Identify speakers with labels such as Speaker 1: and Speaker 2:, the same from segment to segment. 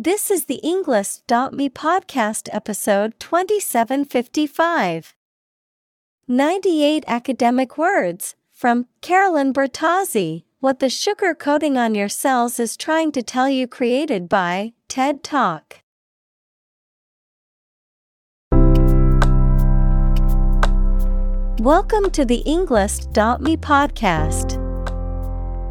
Speaker 1: This is the Englist.me podcast episode 2755. 98 academic words from Carolyn Bertozzi. What the sugar coating on your cells is trying to tell you, created by TED Talk. Welcome to the Englist.me podcast.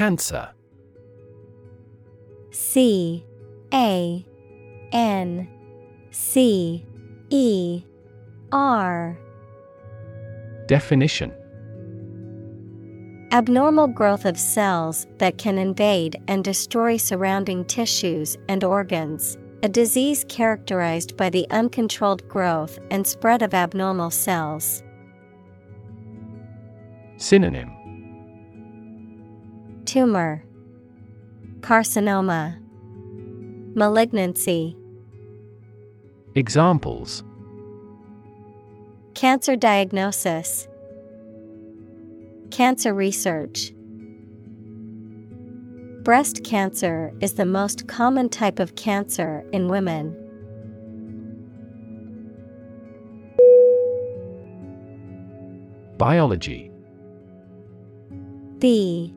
Speaker 2: Cancer
Speaker 1: C A N C E R
Speaker 2: Definition
Speaker 1: Abnormal growth of cells that can invade and destroy surrounding tissues and organs. A disease characterized by the uncontrolled growth and spread of abnormal cells.
Speaker 2: Synonym
Speaker 1: Tumor, Carcinoma, Malignancy.
Speaker 2: Examples
Speaker 1: Cancer diagnosis, Cancer research. Breast cancer is the most common type of cancer in women.
Speaker 2: Biology
Speaker 1: B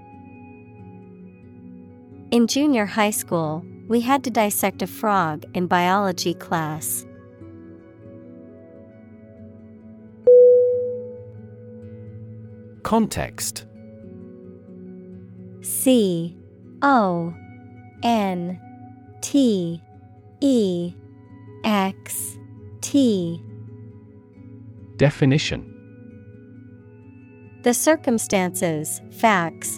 Speaker 1: In junior high school, we had to dissect a frog in biology class.
Speaker 2: Context.
Speaker 1: C O N T E X T.
Speaker 2: Definition.
Speaker 1: The circumstances, facts,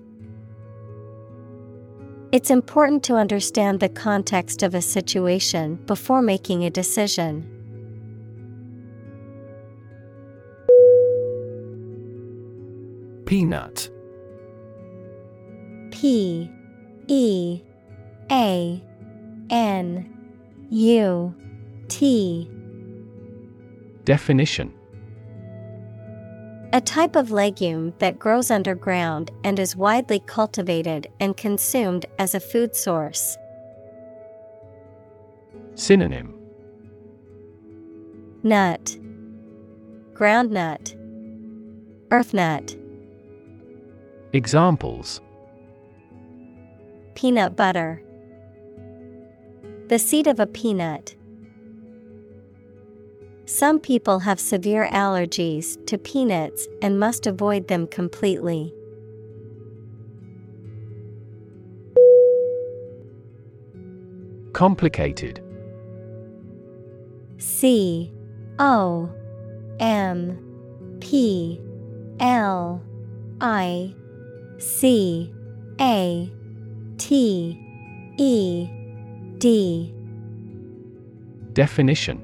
Speaker 1: It's important to understand the context of a situation before making a decision.
Speaker 2: Peanut.
Speaker 1: P E A N U T.
Speaker 2: Definition
Speaker 1: A type of legume that grows underground and is widely cultivated and consumed as a food source.
Speaker 2: Synonym
Speaker 1: Nut Groundnut, Earthnut.
Speaker 2: Examples
Speaker 1: Peanut butter The seed of a peanut. Some people have severe allergies to peanuts and must avoid them completely.
Speaker 2: Complicated.
Speaker 1: C O M P L I C A T E D.
Speaker 2: Definition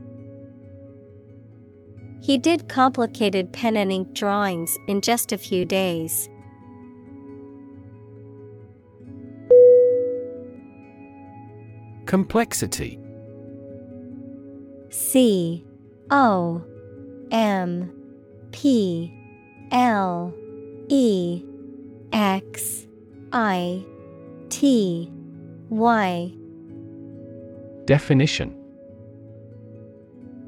Speaker 1: He did complicated pen and ink drawings in just a few days.
Speaker 2: Complexity.
Speaker 1: C O M P L E X I T Y.
Speaker 2: Definition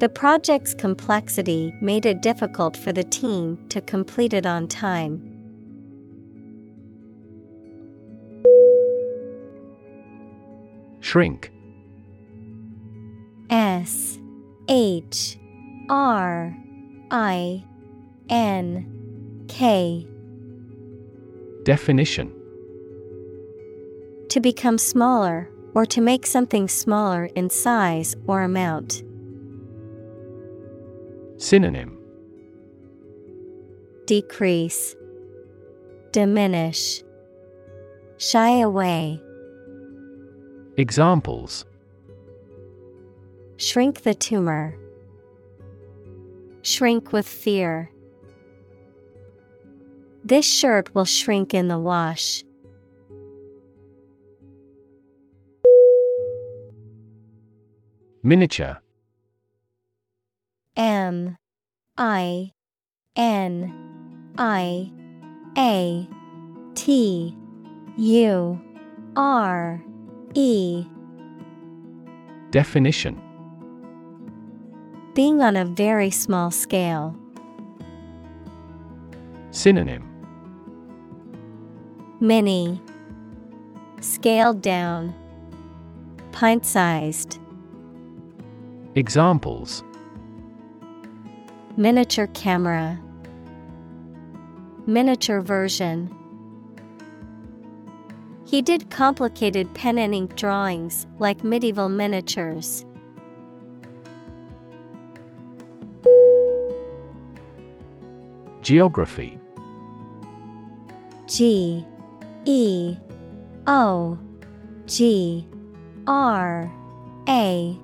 Speaker 1: The project's complexity made it difficult for the team to complete it on time.
Speaker 2: Shrink
Speaker 1: S H R I N K
Speaker 2: Definition
Speaker 1: To become smaller, or to make something smaller in size or amount.
Speaker 2: Synonym
Speaker 1: Decrease, Diminish, Shy away,
Speaker 2: Examples
Speaker 1: Shrink the tumor. Shrink with fear. This shirt will shrink in the wash.
Speaker 2: Miniature
Speaker 1: M I N I A T U R E
Speaker 2: Definition
Speaker 1: Being on a very small scale.
Speaker 2: Synonym
Speaker 1: Mini Scaled down. Pint sized.
Speaker 2: Examples
Speaker 1: Miniature camera. Miniature version. He did complicated pen and ink drawings like medieval miniatures.
Speaker 2: Geography
Speaker 1: G E O G R A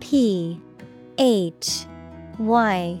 Speaker 1: P H Y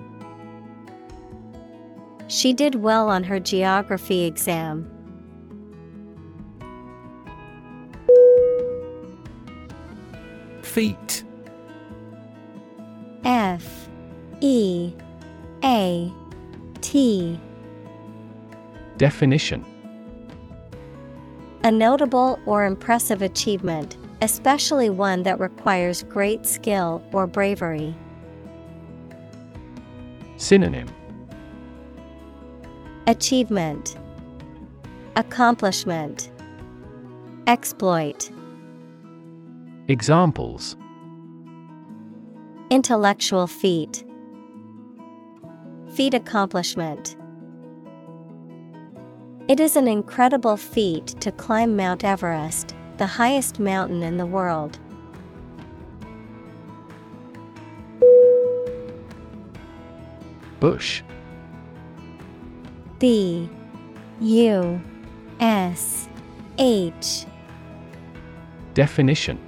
Speaker 1: She did well on her geography exam.
Speaker 2: Feat.
Speaker 1: F. E. A. T.
Speaker 2: Definition.
Speaker 1: A notable or impressive achievement, especially one that requires great skill or bravery.
Speaker 2: Synonym
Speaker 1: Achievement. Accomplishment. Exploit.
Speaker 2: Examples.
Speaker 1: Intellectual feat. Feat accomplishment. It is an incredible feat to climb Mount Everest, the highest mountain in the world.
Speaker 2: Bush.
Speaker 1: B U S H.
Speaker 2: Definition.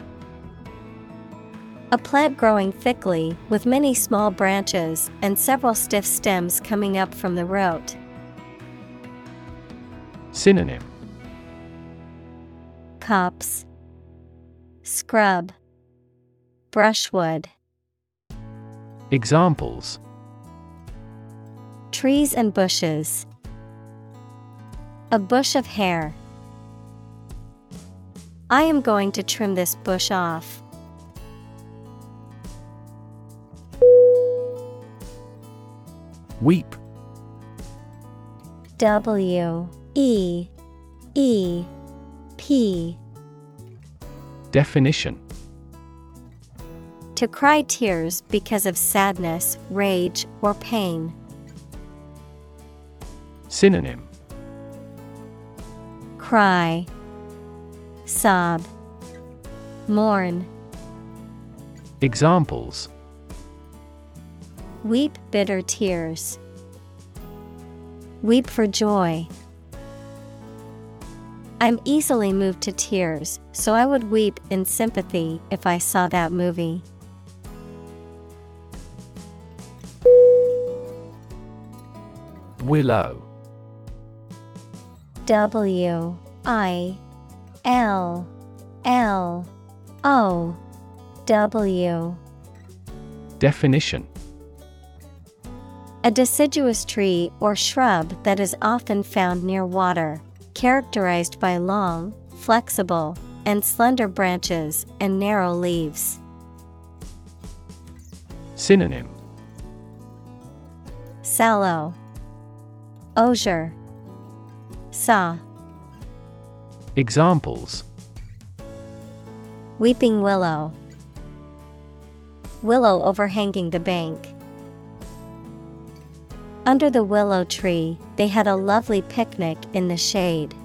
Speaker 1: A plant growing thickly with many small branches and several stiff stems coming up from the root.
Speaker 2: Synonym.
Speaker 1: Copse Scrub. Brushwood.
Speaker 2: Examples.
Speaker 1: Trees and bushes. A bush of hair. I am going to trim this bush off.
Speaker 2: Weep.
Speaker 1: W E E P
Speaker 2: Definition
Speaker 1: To cry tears because of sadness, rage, or pain.
Speaker 2: Synonym
Speaker 1: Cry, sob, mourn.
Speaker 2: Examples
Speaker 1: Weep bitter tears. Weep for joy. I'm easily moved to tears, so I would weep in sympathy if I saw that movie.
Speaker 2: Willow.
Speaker 1: W I L L O W.
Speaker 2: Definition.
Speaker 1: A deciduous tree or shrub that is often found near water, characterized by long, flexible, and slender branches and narrow leaves.
Speaker 2: Synonym.
Speaker 1: Sallow, Osier, Saw,
Speaker 2: Examples
Speaker 1: Weeping willow, Willow overhanging the bank. Under the willow tree, they had a lovely picnic in the shade.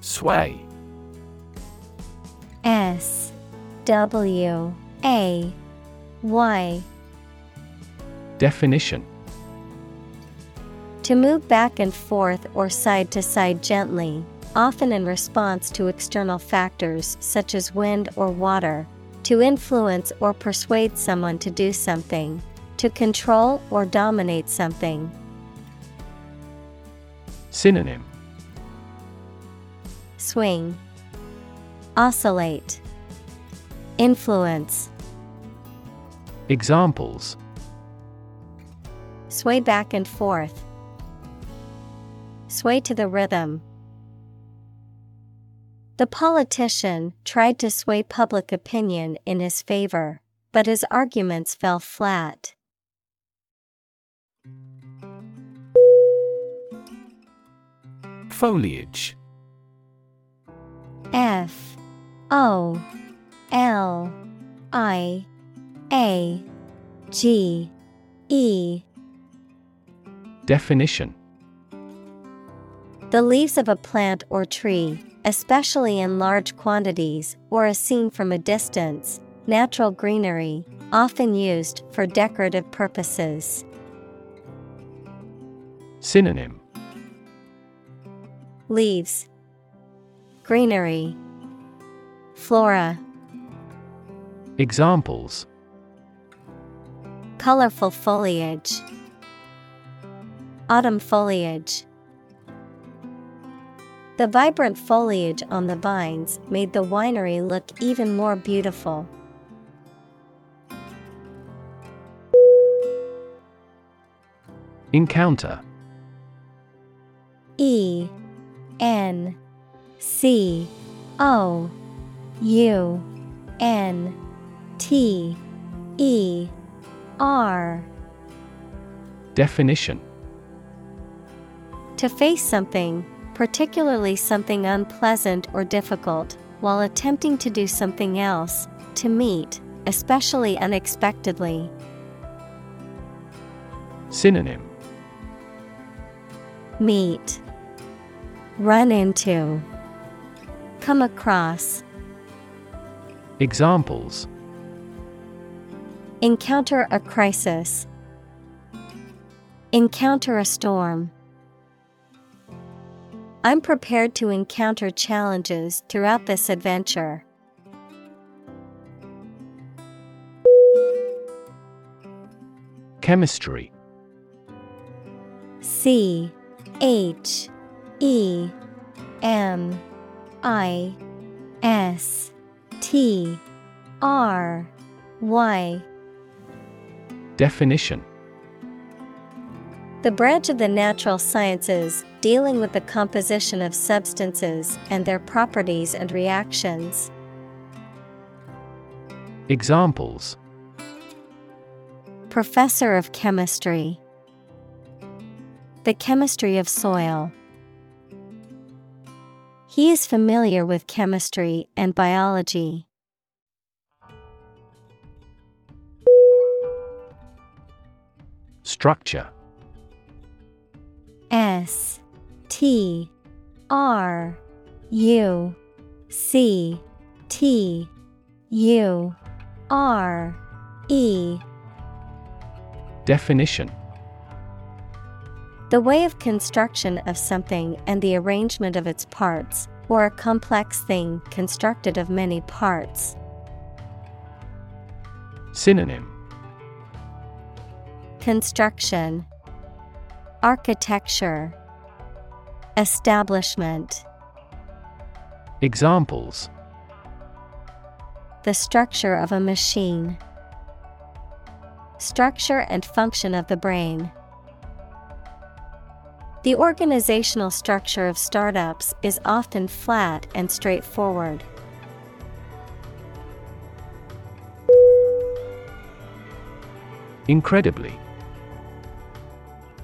Speaker 2: Sway.
Speaker 1: S W A Y
Speaker 2: Definition.
Speaker 1: To move back and forth or side to side gently, often in response to external factors such as wind or water, to influence or persuade someone to do something, to control or dominate something.
Speaker 2: Synonym.
Speaker 1: Swing, Oscillate, Influence,
Speaker 2: Examples
Speaker 1: Sway back and forth, Sway to the rhythm. The politician tried to sway public opinion in his favor, but his arguments fell flat.
Speaker 2: Foliage
Speaker 1: F O L I A G E
Speaker 2: Definition.
Speaker 1: The leaves of a plant or tree, especially in large quantities or as seen from a distance, natural greenery, often used for decorative purposes.
Speaker 2: Synonym.
Speaker 1: Leaves, Greenery, Flora,
Speaker 2: Examples.
Speaker 1: Colorful foliage, Autumn foliage. The vibrant foliage on the vines made the winery look even more beautiful.
Speaker 2: Encounter
Speaker 1: E N C O U N T E R
Speaker 2: Definition
Speaker 1: To face something, particularly something unpleasant or difficult, while attempting to do something else, to meet, especially unexpectedly.
Speaker 2: Synonym
Speaker 1: Meet, Run into, Come across.
Speaker 2: Examples
Speaker 1: Encounter a crisis. Encounter a storm. I'm prepared to encounter challenges throughout this adventure.
Speaker 2: Chemistry.
Speaker 1: C H E M I S T R Y.
Speaker 2: Definition
Speaker 1: The branch of the natural sciences dealing with the composition of substances and their properties and reactions.
Speaker 2: Examples
Speaker 1: Professor of Chemistry The chemistry of soil. He is familiar with chemistry and biology.
Speaker 2: Structure
Speaker 1: S T R U C T U R E.
Speaker 2: Definition.
Speaker 1: The way of construction of something and the arrangement of its parts, or a complex thing constructed of many parts.
Speaker 2: Synonym.
Speaker 1: Construction Architecture Establishment
Speaker 2: Examples
Speaker 1: The structure of a machine. Structure and function of the brain. The organizational structure of startups is often flat and straightforward.
Speaker 2: Incredibly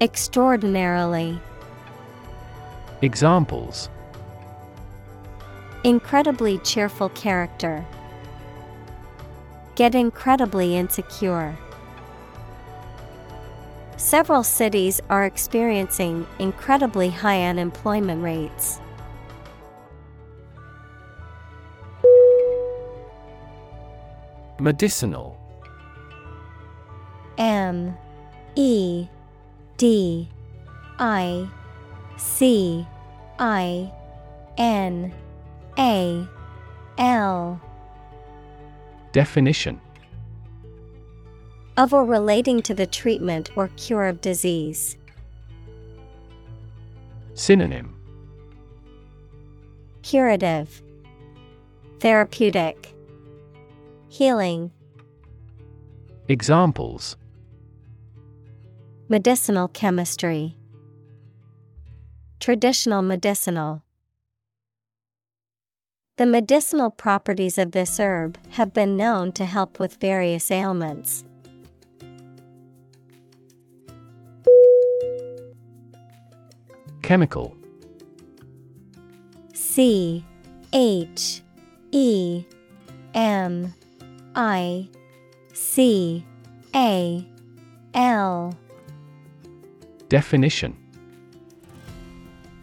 Speaker 1: extraordinarily,
Speaker 2: Examples
Speaker 1: incredibly cheerful character. Get incredibly insecure. Several cities are experiencing incredibly high unemployment rates.
Speaker 2: Medicinal
Speaker 1: M E D I C I N A L.
Speaker 2: Definition.
Speaker 1: Of or relating to the treatment or cure of disease.
Speaker 2: Synonym.
Speaker 1: Curative, Therapeutic, Healing,
Speaker 2: Examples
Speaker 1: Medicinal chemistry, Traditional medicinal. The medicinal properties of this herb have been known to help with various ailments.
Speaker 2: Chemical
Speaker 1: C H E M I C A L
Speaker 2: Definition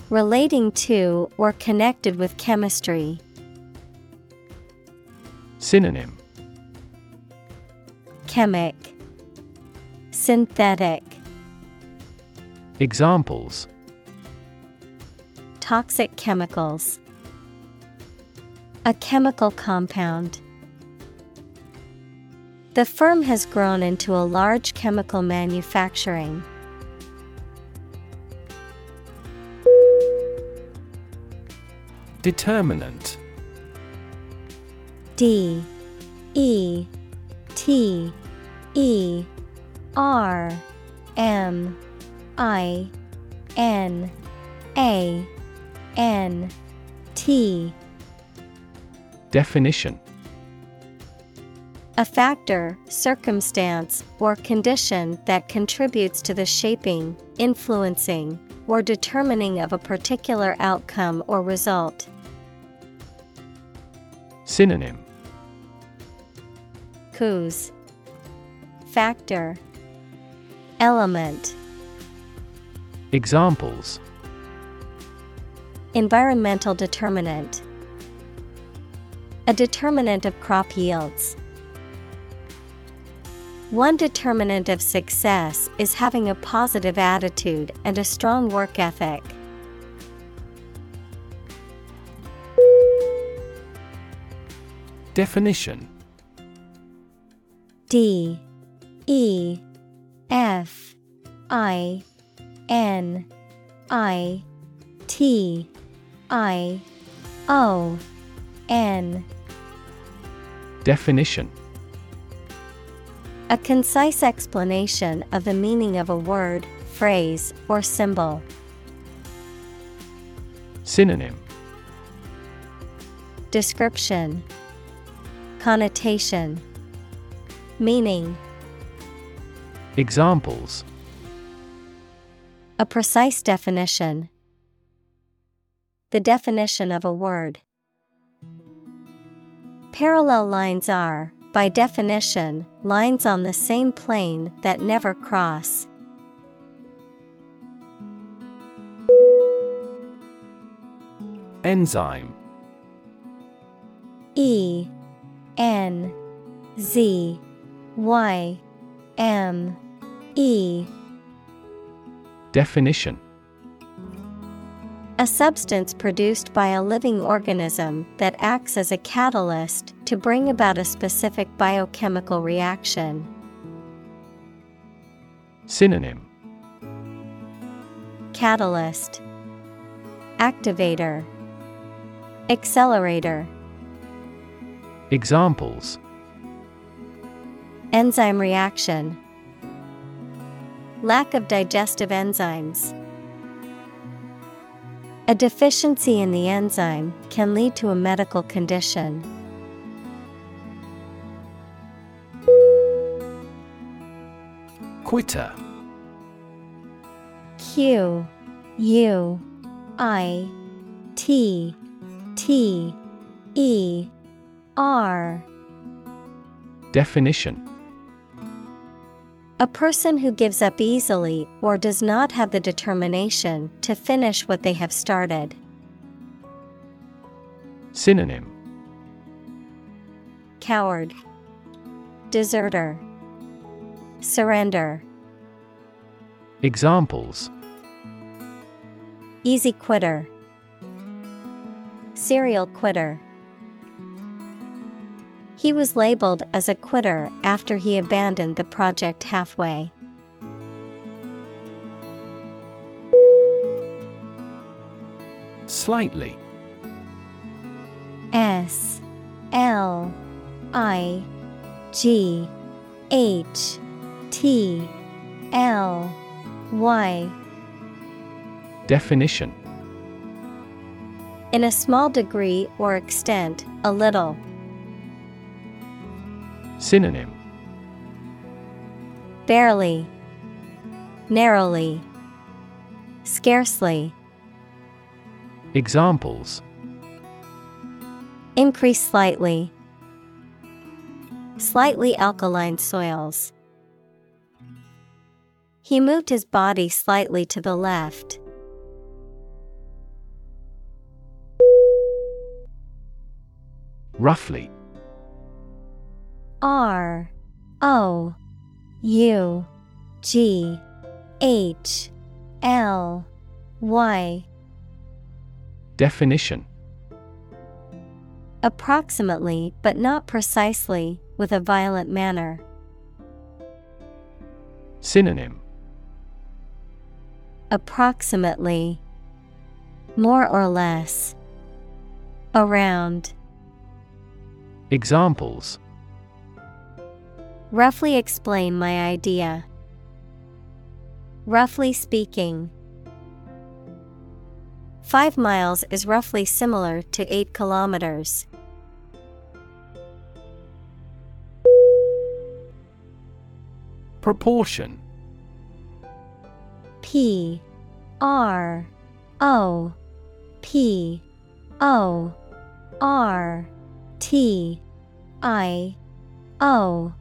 Speaker 1: Relating to or connected with chemistry.
Speaker 2: Synonym
Speaker 1: Chemic Synthetic
Speaker 2: Examples
Speaker 1: Toxic chemicals. A chemical compound. The firm has grown into a large chemical manufacturing.
Speaker 2: Determinant.
Speaker 1: D E T E R M I N A N T.
Speaker 2: Definition.
Speaker 1: A factor, circumstance, or condition that contributes to the shaping, influencing, or determining of a particular outcome or result.
Speaker 2: Synonym.
Speaker 1: Cause. Factor. Element.
Speaker 2: Examples.
Speaker 1: Environmental determinant. A determinant of crop yields. One determinant of success is having a positive attitude and a strong work ethic.
Speaker 2: Definition.
Speaker 1: D. E. F. I. N. I. T. I. O. N.
Speaker 2: Definition
Speaker 1: A concise explanation of the meaning of a word, phrase, or symbol.
Speaker 2: Synonym
Speaker 1: Description Connotation Meaning
Speaker 2: Examples
Speaker 1: A precise definition. The definition of a word. Parallel lines are, by definition, lines on the same plane that never cross.
Speaker 2: Enzyme.
Speaker 1: E N Z Y M E.
Speaker 2: Definition.
Speaker 1: A substance produced by a living organism that acts as a catalyst to bring about a specific biochemical reaction.
Speaker 2: Synonym
Speaker 1: Catalyst Activator Accelerator
Speaker 2: Examples
Speaker 1: Enzyme reaction Lack of digestive enzymes. A deficiency in the enzyme can lead to a medical condition.
Speaker 2: Quitter.
Speaker 1: Q U I T T E R.
Speaker 2: Definition.
Speaker 1: A person who gives up easily or does not have the determination to finish what they have started.
Speaker 2: Synonym.
Speaker 1: Coward. Deserter Surrender.
Speaker 2: Examples.
Speaker 1: Easy quitter. Serial quitter. He was labeled as a quitter after he abandoned the project halfway.
Speaker 2: Slightly.
Speaker 1: S L I G H T L Y
Speaker 2: Definition
Speaker 1: In a small degree or extent, a little.
Speaker 2: Synonym
Speaker 1: Barely, narrowly, scarcely.
Speaker 2: Examples
Speaker 1: Increase slightly. Slightly alkaline soils. He moved his body slightly to the left.
Speaker 2: Roughly
Speaker 1: R O U G H L Y
Speaker 2: Definition
Speaker 1: Approximately, but not precisely, with a violent manner.
Speaker 2: Synonym
Speaker 1: Approximately. More or less. Around.
Speaker 2: Examples
Speaker 1: Roughly explain my idea. Roughly speaking, 5 miles is roughly similar to 8 kilometers.
Speaker 2: Proportion
Speaker 1: P R O P O R T I O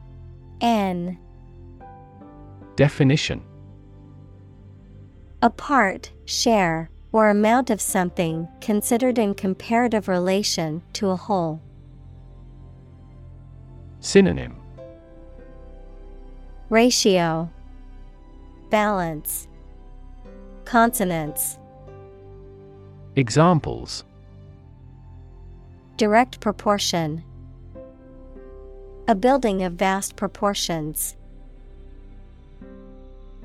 Speaker 1: N
Speaker 2: Definition.
Speaker 1: A part, share, or amount of something considered in comparative relation to a whole.
Speaker 2: Synonym.
Speaker 1: Ratio. Balance Consonants
Speaker 2: Examples.
Speaker 1: Direct proportion. A building of vast proportions.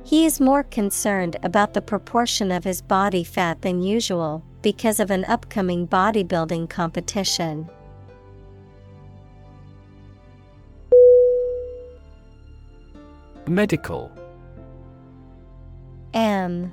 Speaker 1: He is more concerned about the proportion of his body fat than usual because of an upcoming bodybuilding competition.
Speaker 2: Medical.
Speaker 1: M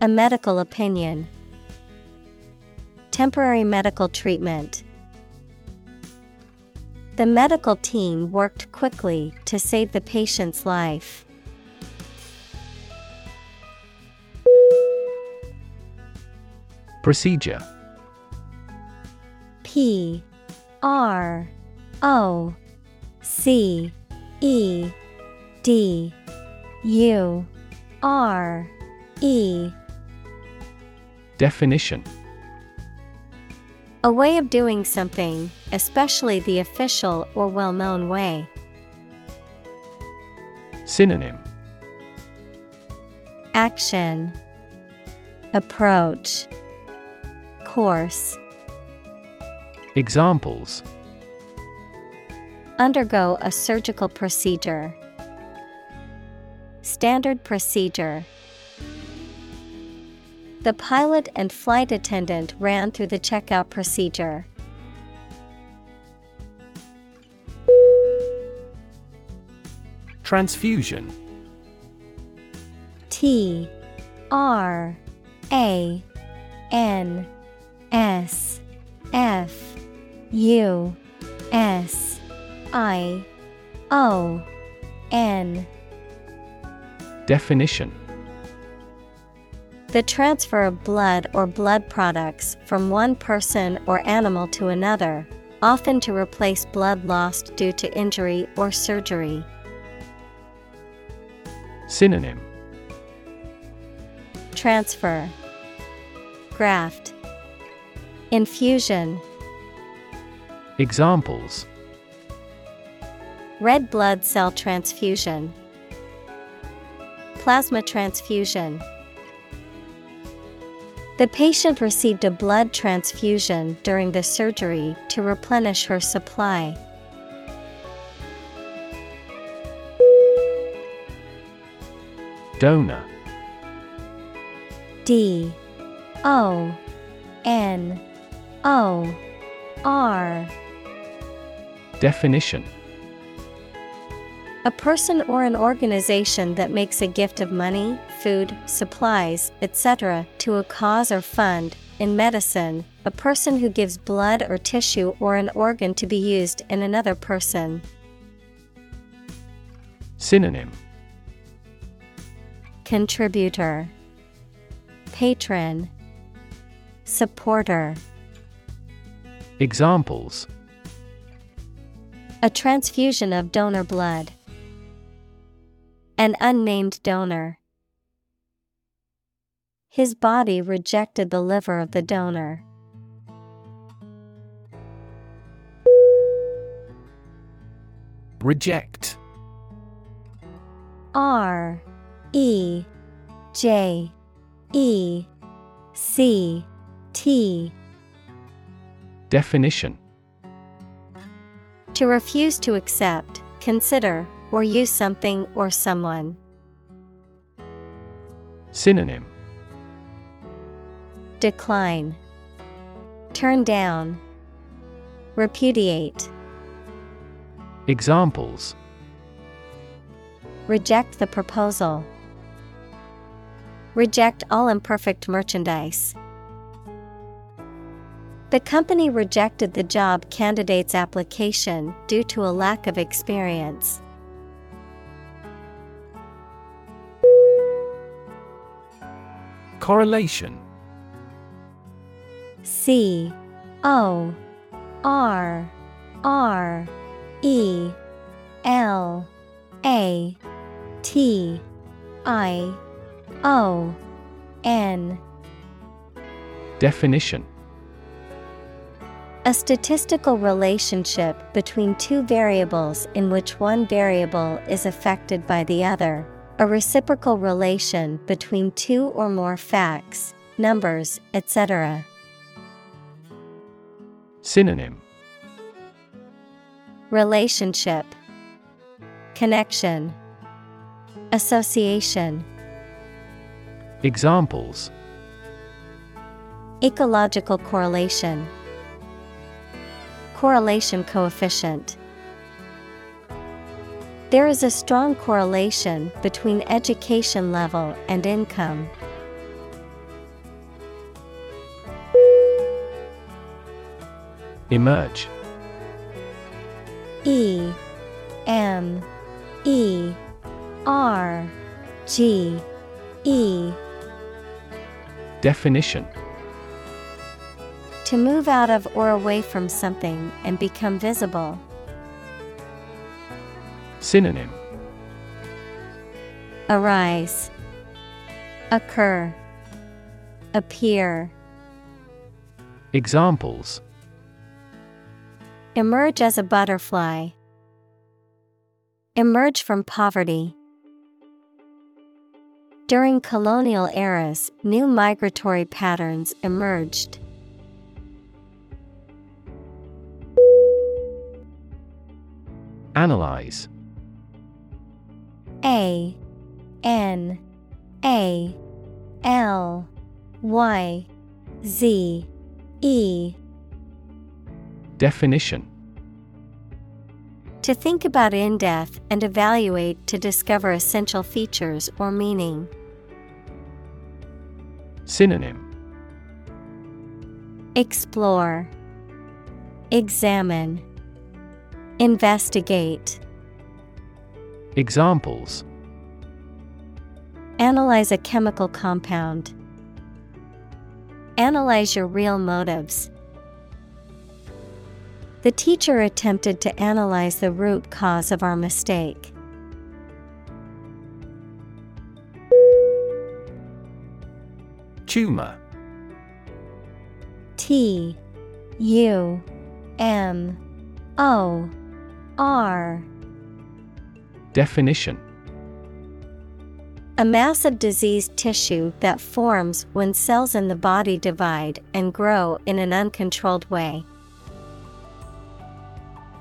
Speaker 1: A medical opinion. Temporary medical treatment. The medical team worked quickly to save the patient's life.
Speaker 2: Procedure
Speaker 1: P R O C E D U R E
Speaker 2: Definition
Speaker 1: A way of doing something, especially the official or well known way.
Speaker 2: Synonym
Speaker 1: Action Approach Course
Speaker 2: Examples
Speaker 1: Undergo a surgical procedure. Standard procedure. The pilot and flight attendant ran through the checkout procedure.
Speaker 2: Transfusion.
Speaker 1: T R A N S F U S I O N.
Speaker 2: Definition
Speaker 1: The transfer of blood or blood products from one person or animal to another, often to replace blood lost due to injury or surgery.
Speaker 2: Synonym.
Speaker 1: Transfer. Graft. Infusion.
Speaker 2: Examples.
Speaker 1: Red blood cell transfusion. Plasma transfusion The patient received a blood transfusion during the surgery to replenish her supply.
Speaker 2: Donor.
Speaker 1: D. O. N. O. R.
Speaker 2: Definition
Speaker 1: A person or an organization that makes a gift of money, food, supplies, etc. to a cause or fund. In medicine, a person who gives blood or tissue or an organ to be used in another person.
Speaker 2: Synonym
Speaker 1: Contributor Patron Supporter
Speaker 2: Examples
Speaker 1: A transfusion of donor blood. An unnamed donor. His body rejected the liver of the donor.
Speaker 2: Reject
Speaker 1: R E J E C T
Speaker 2: Definition
Speaker 1: To refuse to accept, consider, or use something or someone.
Speaker 2: Synonym
Speaker 1: Decline. Turn down. Repudiate.
Speaker 2: Examples
Speaker 1: Reject the proposal. Reject all imperfect merchandise. The company rejected the job candidate's application due to a lack of experience.
Speaker 2: Correlation.
Speaker 1: C O R R E L A T I O N.
Speaker 2: Definition.
Speaker 1: A statistical relationship between two variables in which one variable is affected by the other. A reciprocal relation between two or more facts, numbers, etc.
Speaker 2: Synonym.
Speaker 1: Relationship. Connection. Association.
Speaker 2: Examples.
Speaker 1: Ecological correlation. Correlation coefficient There is a strong correlation between education level and income.
Speaker 2: Emerge
Speaker 1: E M E R G E
Speaker 2: Definition
Speaker 1: To move out of or away from something and become visible.
Speaker 2: Synonym
Speaker 1: Arise, Occur, Appear.
Speaker 2: Examples
Speaker 1: Emerge as a butterfly. Emerge from poverty. During colonial eras, new migratory patterns emerged.
Speaker 2: Analyze
Speaker 1: A N A L Y Z E.
Speaker 2: Definition.
Speaker 1: To think about in depth and evaluate to discover essential features or meaning.
Speaker 2: Synonym.
Speaker 1: Explore, Examine, Investigate.
Speaker 2: Examples
Speaker 1: Analyze a chemical compound. Analyze your real motives. The teacher attempted to analyze the root cause of our mistake.
Speaker 2: Tumor
Speaker 1: T U M O R
Speaker 2: Definition.
Speaker 1: A mass of diseased tissue that forms when cells in the body divide and grow in an uncontrolled way.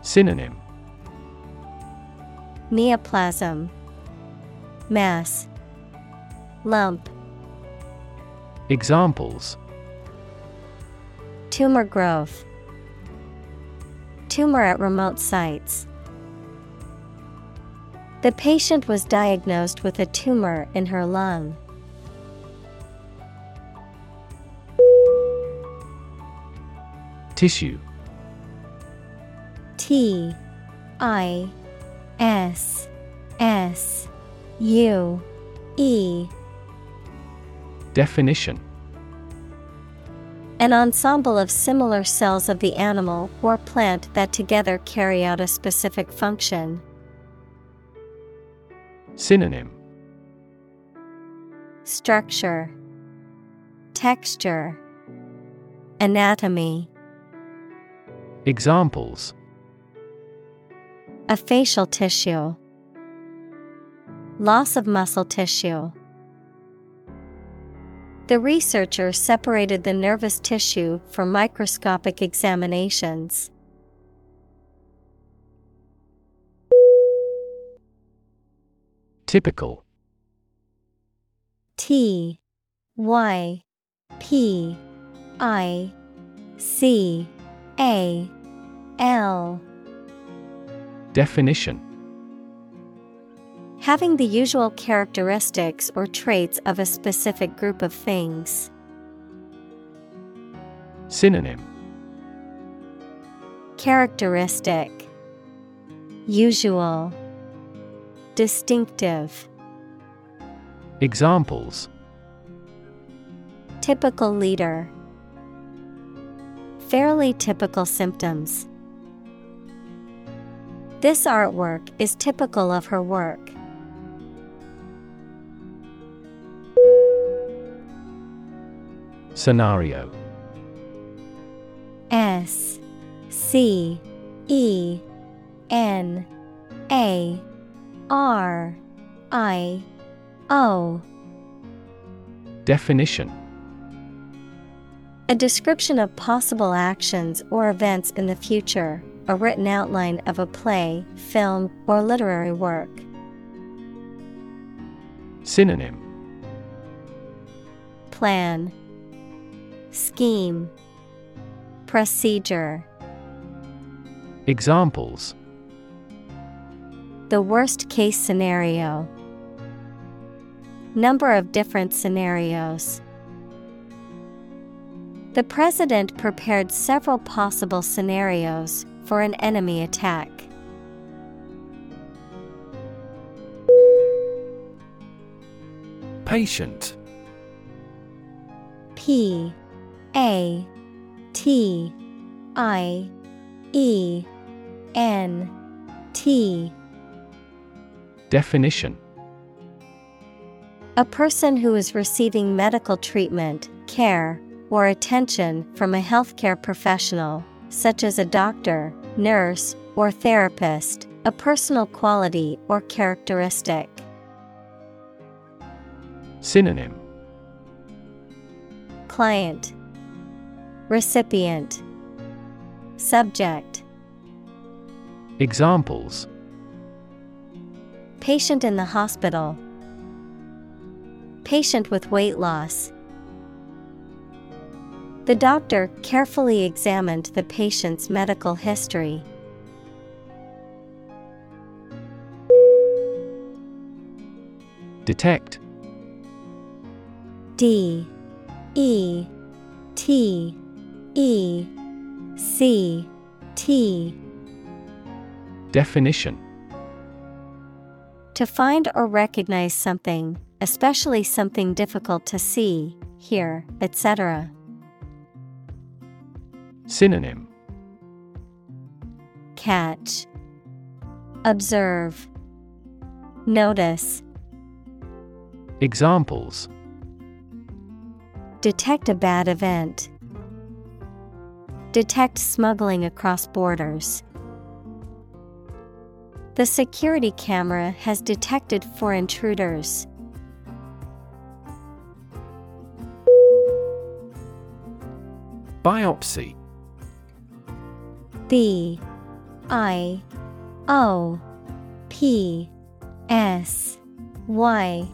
Speaker 2: Synonym.
Speaker 1: Neoplasm. Mass. Lump.
Speaker 2: Examples.
Speaker 1: Tumor growth. Tumor at remote sites. The patient was diagnosed with a tumor in her lung.
Speaker 2: Tissue
Speaker 1: T I S S U E
Speaker 2: Definition
Speaker 1: An ensemble of similar cells of the animal or plant that together carry out a specific function.
Speaker 2: Synonym
Speaker 1: Structure, Texture, Anatomy.
Speaker 2: Examples
Speaker 1: A facial tissue. Loss of muscle tissue. The researcher separated the nervous tissue for microscopic examinations.
Speaker 2: Typical.
Speaker 1: T Y P I C A L.
Speaker 2: Definition.
Speaker 1: Having the usual characteristics or traits of a specific group of things.
Speaker 2: Synonym.
Speaker 1: Characteristic. Usual Distinctive
Speaker 2: Examples
Speaker 1: Typical leader Fairly typical symptoms. This artwork is typical of her work.
Speaker 2: Scenario
Speaker 1: S C E N A R I O.
Speaker 2: Definition.
Speaker 1: A description of possible actions or events in the future, a written outline of a play, film, or literary work.
Speaker 2: Synonym.
Speaker 1: Plan. Scheme. Procedure.
Speaker 2: Examples
Speaker 1: The worst case scenario. Number of different scenarios. The president prepared several possible scenarios for an enemy attack.
Speaker 2: Patient
Speaker 1: P A T I E N T
Speaker 2: Definition.
Speaker 1: A person who is receiving medical treatment, care, or attention from a healthcare professional, such as a doctor, nurse, or therapist, a personal quality or characteristic.
Speaker 2: Synonym.
Speaker 1: Client. Recipient. Subject.
Speaker 2: Examples
Speaker 1: Patient in the hospital. Patient with weight loss. The doctor carefully examined the patient's medical history.
Speaker 2: Detect
Speaker 1: D E T E C T
Speaker 2: Definition
Speaker 1: To find or recognize something, especially something difficult to see, hear, etc.
Speaker 2: Synonym
Speaker 1: Catch, Observe, Notice,
Speaker 2: Examples
Speaker 1: Detect a bad event. Detect smuggling across borders. The security camera has detected four intruders.
Speaker 2: Biopsy.
Speaker 1: B I O P S Y.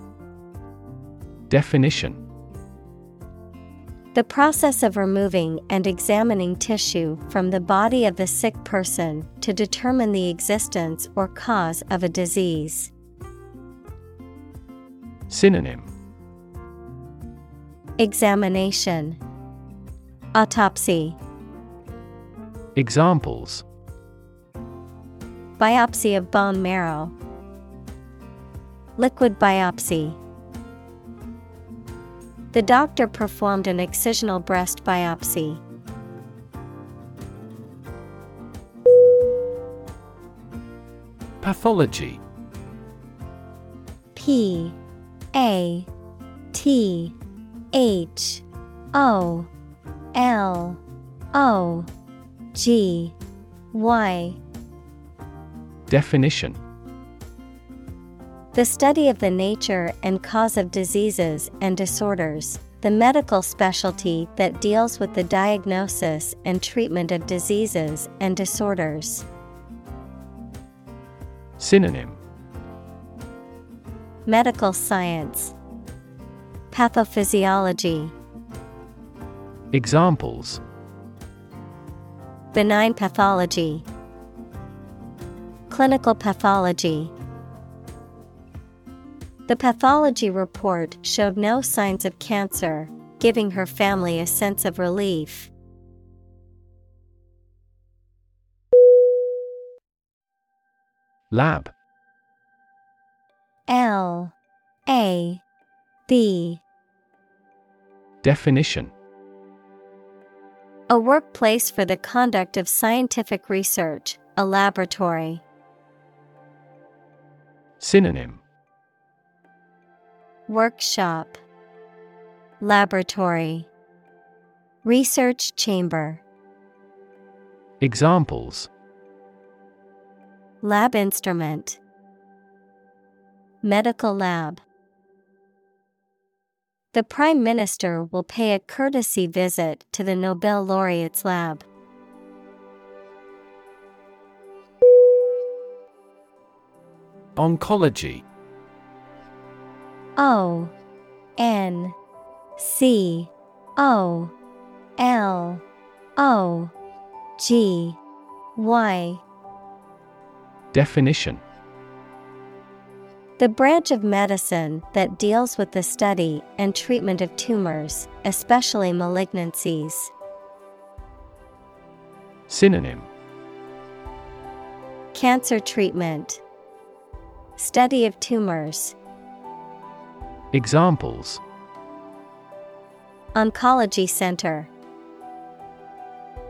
Speaker 2: Definition
Speaker 1: The process of removing and examining tissue from the body of the sick person to determine the existence or cause of a disease.
Speaker 2: Synonym
Speaker 1: Examination Autopsy
Speaker 2: Examples
Speaker 1: Biopsy of bone marrow. Liquid biopsy. The doctor performed an excisional breast biopsy.
Speaker 2: Pathology.
Speaker 1: P A T H O L O G Y.
Speaker 2: Definition
Speaker 1: The study of the nature and cause of diseases and disorders, the medical specialty that deals with the diagnosis and treatment of diseases and disorders.
Speaker 2: Synonym.
Speaker 1: Medical science, Pathophysiology,
Speaker 2: Examples.
Speaker 1: Benign pathology, Clinical pathology. The pathology report showed no signs of cancer, giving her family a sense of relief.
Speaker 2: Lab.
Speaker 1: L. A. B.
Speaker 2: Definition.
Speaker 1: A workplace for the conduct of scientific research, a laboratory.
Speaker 2: Synonym
Speaker 1: Workshop. Laboratory. Research Chamber.
Speaker 2: Examples.
Speaker 1: Lab instrument. Medical lab. The Prime Minister will pay a courtesy visit to the Nobel laureate's lab.
Speaker 2: Oncology
Speaker 1: O N C O L O G Y.
Speaker 2: Definition.
Speaker 1: The branch of medicine that deals with the study and treatment of tumors, especially malignancies.
Speaker 2: Synonym.
Speaker 1: Cancer treatment, Study of tumors,
Speaker 2: Examples
Speaker 1: Oncology Center,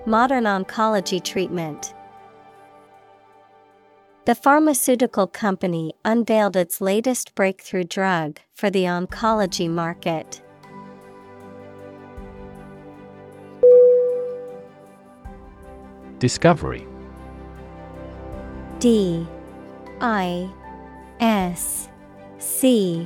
Speaker 1: Modern oncology treatment. The pharmaceutical company unveiled its latest breakthrough drug for the oncology market.
Speaker 2: Discovery
Speaker 1: D I S C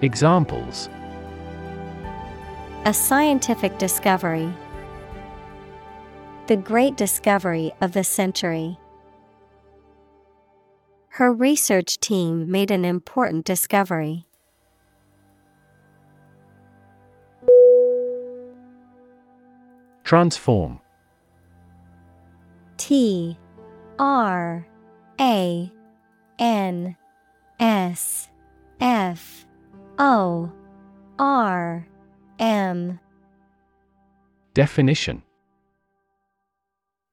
Speaker 2: Examples
Speaker 1: A scientific discovery. The great discovery of the century. Her research team made an important discovery.
Speaker 2: Transform
Speaker 1: T R A N S F O R M
Speaker 2: Definition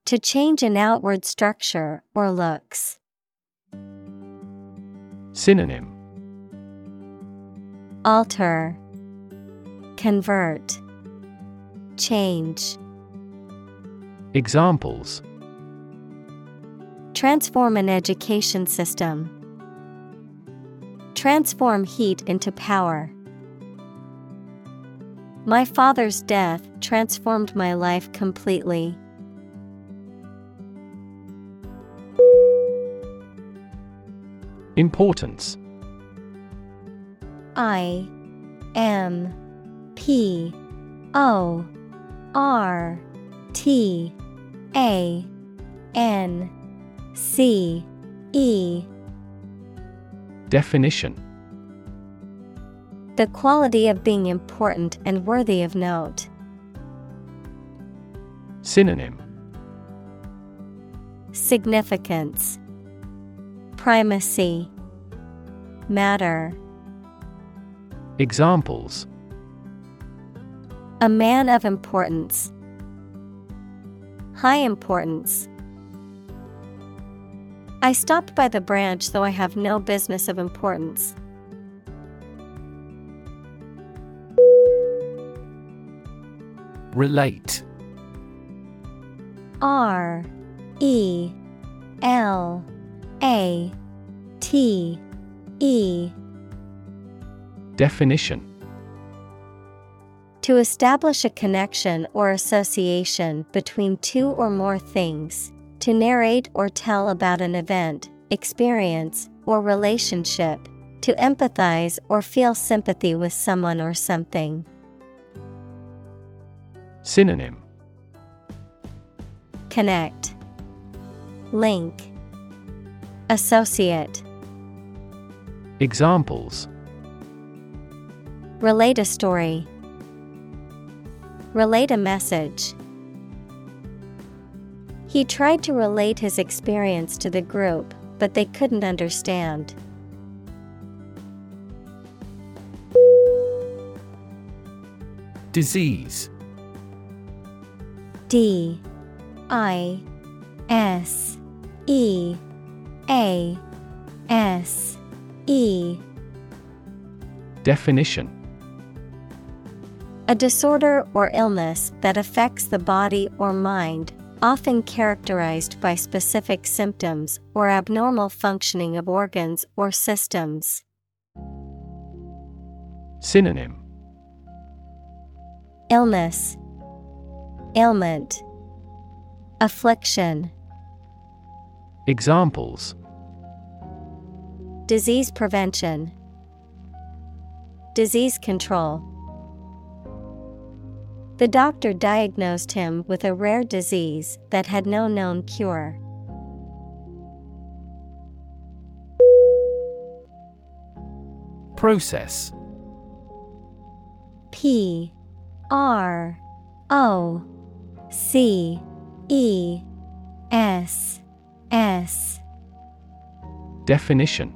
Speaker 1: To change an outward structure or looks.
Speaker 2: Synonym
Speaker 1: Alter, Convert, Change.
Speaker 2: Examples
Speaker 1: Transform an education system. Transform heat into power. My father's death transformed my life completely.
Speaker 2: Importance
Speaker 1: I M P O R T A N C E
Speaker 2: Definition
Speaker 1: The quality of being important and worthy of note.
Speaker 2: Synonym
Speaker 1: Significance Primacy Matter
Speaker 2: Examples
Speaker 1: A man of importance. High importance. I stopped by the branch though I have no business of importance.
Speaker 3: Relate.
Speaker 1: R E L A T E.
Speaker 2: Definition.
Speaker 1: To establish a connection or association between two or more things, to narrate or tell about an event, experience, or relationship, to empathize or feel sympathy with someone or something.
Speaker 2: Synonym
Speaker 1: Connect, Link, Associate.
Speaker 2: Examples
Speaker 1: Relate a story. Relate a message. He tried to relate his experience to the group, but they couldn't understand.
Speaker 3: Disease.
Speaker 1: D I S E A S E
Speaker 2: Definition
Speaker 1: A disorder or illness that affects the body or mind, often characterized by specific symptoms or abnormal functioning of organs or systems.
Speaker 2: Synonym.
Speaker 1: Illness, Ailment, Affliction,
Speaker 2: Examples.
Speaker 1: Disease prevention, Disease control. The doctor diagnosed him with a rare disease that had no known cure.
Speaker 3: Process.
Speaker 1: P R O C E S S
Speaker 2: Definition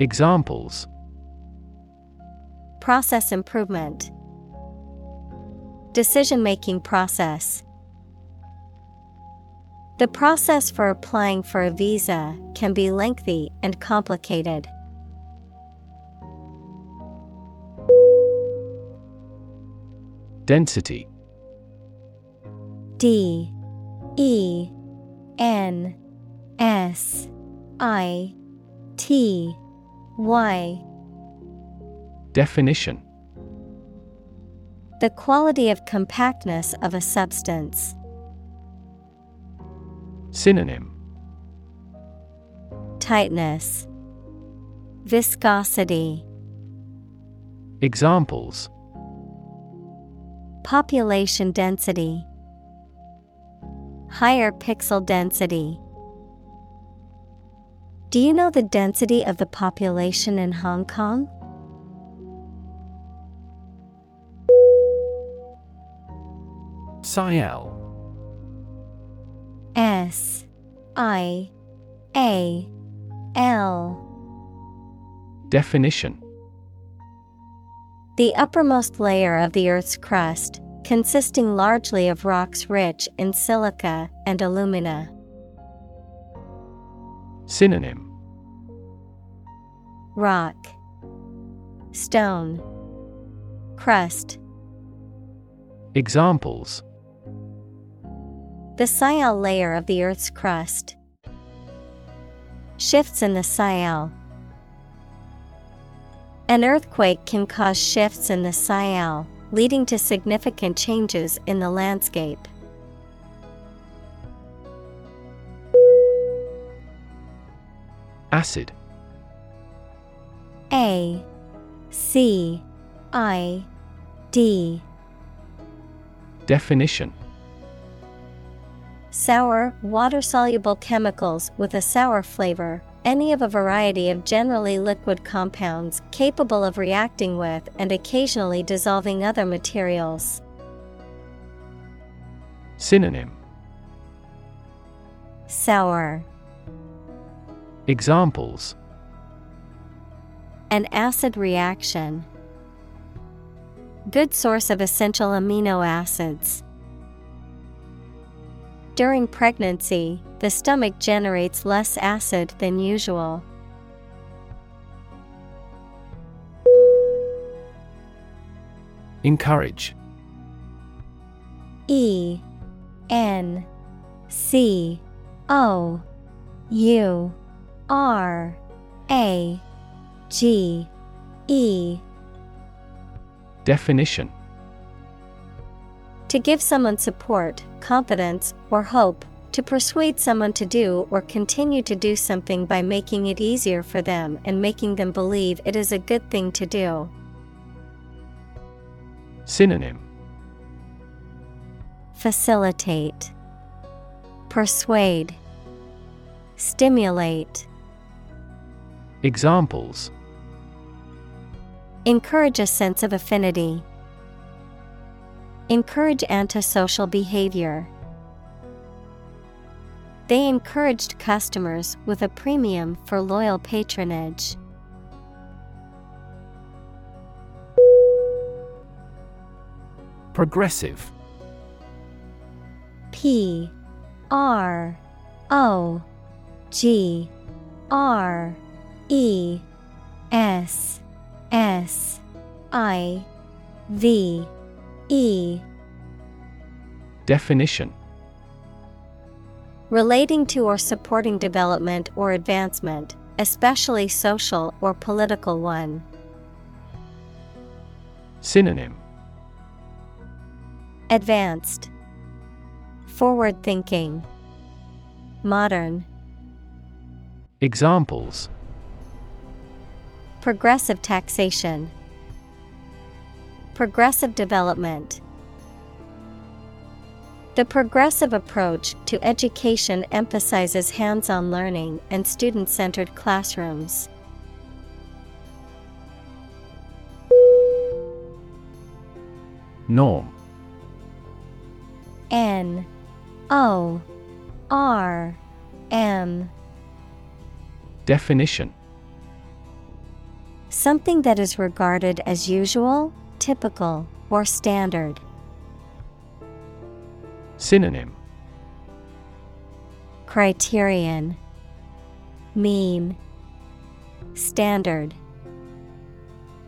Speaker 2: Examples.
Speaker 1: Process improvement. Decision making process. The process for applying for a visa can be lengthy and complicated.
Speaker 2: Density.
Speaker 1: D. E. N. S. I. T Y
Speaker 2: Definition.
Speaker 1: The quality of compactness of a substance.
Speaker 2: Synonym.
Speaker 1: Tightness, Viscosity,
Speaker 2: Examples.
Speaker 1: Population density, Higher pixel density. Do you know the density of the population in Hong Kong?
Speaker 3: Sial.
Speaker 1: S I A L
Speaker 2: Definition
Speaker 1: The uppermost layer of the Earth's crust, consisting largely of rocks rich in silica and alumina.
Speaker 2: Synonym
Speaker 1: Rock, Stone, Crust.
Speaker 2: Examples
Speaker 1: The Sial layer of the Earth's crust. Shifts in the Sial. An earthquake can cause shifts in the Sial, leading to significant changes in the landscape.
Speaker 2: Acid
Speaker 1: A C I D
Speaker 2: Definition
Speaker 1: Sour, water soluble chemicals with a sour flavor, any of a variety of generally liquid compounds capable of reacting with and occasionally dissolving other materials.
Speaker 2: Synonym
Speaker 1: Sour.
Speaker 2: Examples
Speaker 1: An acid reaction. Good source of essential amino acids. During pregnancy, the stomach generates less acid than usual.
Speaker 2: Encourage
Speaker 1: E N C O U R A G E.
Speaker 2: Definition.
Speaker 1: To give someone support, confidence, or hope, to persuade someone to do or continue to do something by making it easier for them and making them believe it is a good thing to do.
Speaker 2: Synonym.
Speaker 1: Facilitate, Persuade, Stimulate.
Speaker 2: Examples
Speaker 1: Encourage a sense of affinity. Encourage antisocial behavior. They encouraged customers with a premium for loyal patronage.
Speaker 2: Progressive
Speaker 1: P R O G R E S S I V E.
Speaker 2: Definition.
Speaker 1: Relating to or supporting development or advancement, especially social or political one.
Speaker 2: Synonym.
Speaker 1: Advanced, Forward thinking, Modern,
Speaker 2: Examples
Speaker 1: Progressive taxation, Progressive development. The progressive approach to education emphasizes hands on learning and student centered classrooms.
Speaker 2: Norm.
Speaker 1: N. O. R. M.
Speaker 2: Definition
Speaker 1: Something that is regarded as usual, typical, or standard.
Speaker 2: Synonym.
Speaker 1: Criterion. Mean. Standard.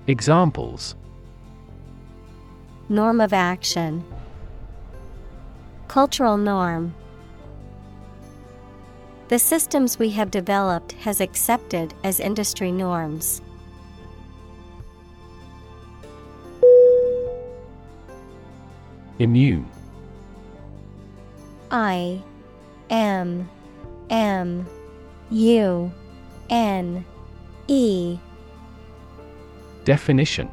Speaker 2: Examples.
Speaker 1: Norm of action. Cultural norm. The systems we have developed has accepted as industry norms.
Speaker 2: Immune.
Speaker 1: I M M U N E.
Speaker 2: Definition.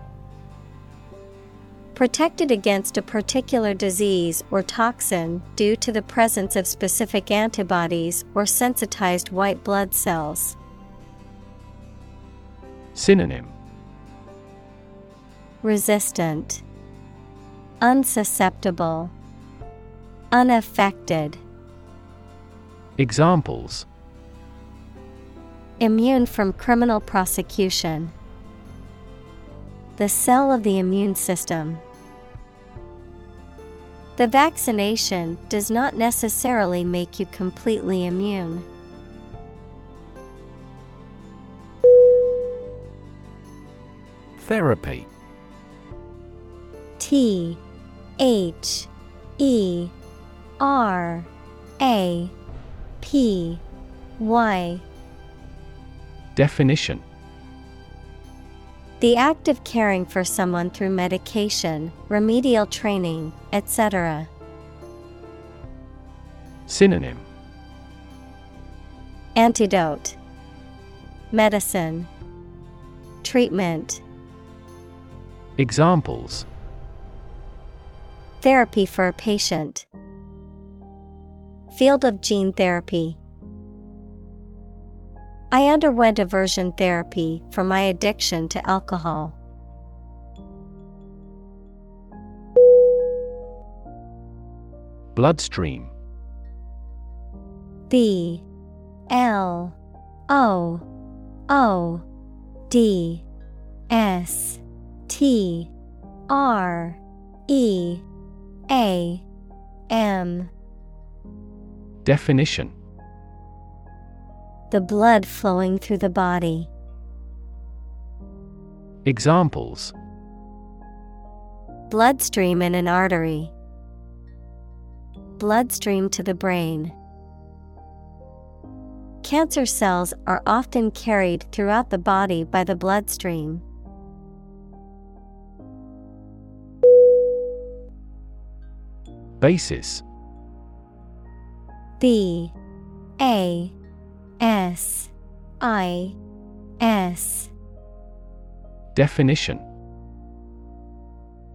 Speaker 1: Protected against a particular disease or toxin due to the presence of specific antibodies or sensitized white blood cells.
Speaker 2: Synonym.
Speaker 1: Resistant, Unsusceptible, Unaffected.
Speaker 2: Examples
Speaker 1: Immune from criminal prosecution. The cell of the immune system. The vaccination does not necessarily make you completely immune.
Speaker 2: Therapy
Speaker 1: T H E R A P Y.
Speaker 2: Definition.
Speaker 1: The act of caring for someone through medication, remedial training, etc.
Speaker 2: Synonym.
Speaker 1: Antidote. Medicine. Treatment.
Speaker 2: Examples
Speaker 1: Therapy for a patient. Field of gene therapy. I underwent aversion therapy for my addiction to alcohol.
Speaker 2: Bloodstream.
Speaker 1: B. L. O. O. D. S. T. R. E A M
Speaker 2: Definition
Speaker 1: The blood flowing through the body.
Speaker 2: Examples
Speaker 1: Bloodstream in an artery. Bloodstream to the brain. Cancer cells are often carried throughout the body by the bloodstream.
Speaker 2: Basis.
Speaker 1: B A S I S.
Speaker 2: Definition.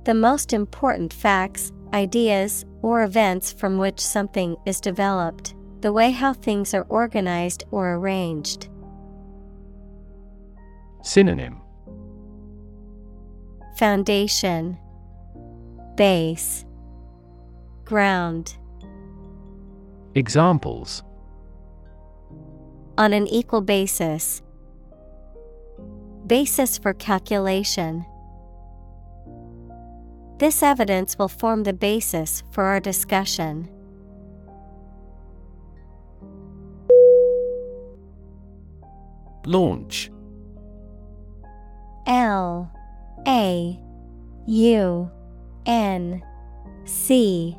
Speaker 1: The most important facts, ideas, or events from which something is developed, the way how things are organized or arranged.
Speaker 2: Synonym.
Speaker 1: Foundation. Base Ground.
Speaker 2: Examples.
Speaker 1: On an equal basis. Basis for calculation. This evidence will form the basis for our discussion.
Speaker 2: Launch.
Speaker 1: L. A. U. N. C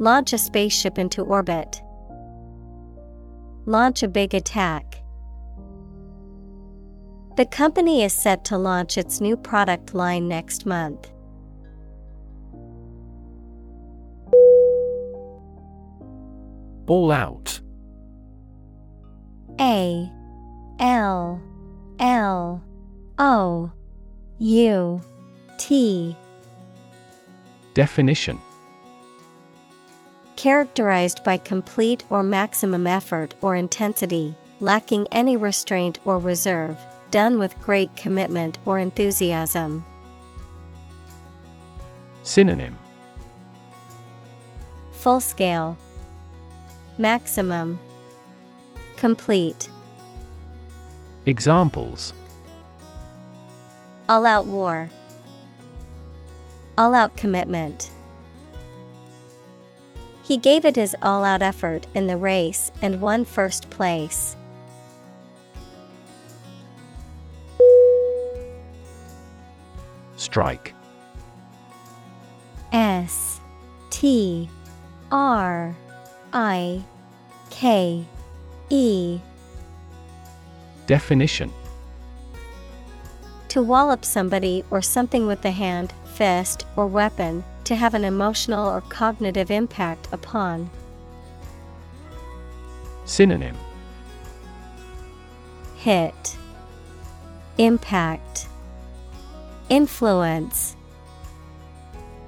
Speaker 1: Launch a spaceship into orbit. Launch a big attack. The company is set to launch its new product line next month.
Speaker 2: All out
Speaker 1: A L L O U T
Speaker 2: Definition
Speaker 1: Characterized by complete or maximum effort or intensity, lacking any restraint or reserve, done with great commitment or enthusiasm.
Speaker 2: Synonym.
Speaker 1: Full scale, Maximum, Complete,
Speaker 2: Examples.
Speaker 1: All out war, All out commitment. He gave it his all out effort in the race and won first place.
Speaker 2: Strike.
Speaker 1: S T R I K E.
Speaker 2: Definition.
Speaker 1: To wallop somebody or something with the hand, fist, or weapon, to have an emotional or cognitive impact upon.
Speaker 2: Synonym
Speaker 1: Hit Impact Influence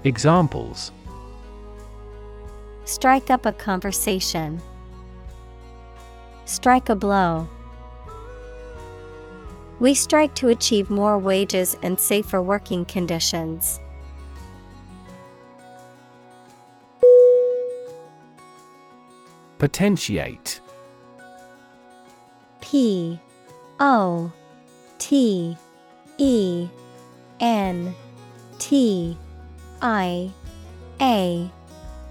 Speaker 2: Examples
Speaker 1: Strike up a conversation. Strike a blow. We strike to achieve more wages and safer working conditions.
Speaker 2: Potentiate.
Speaker 1: P O T E N T I A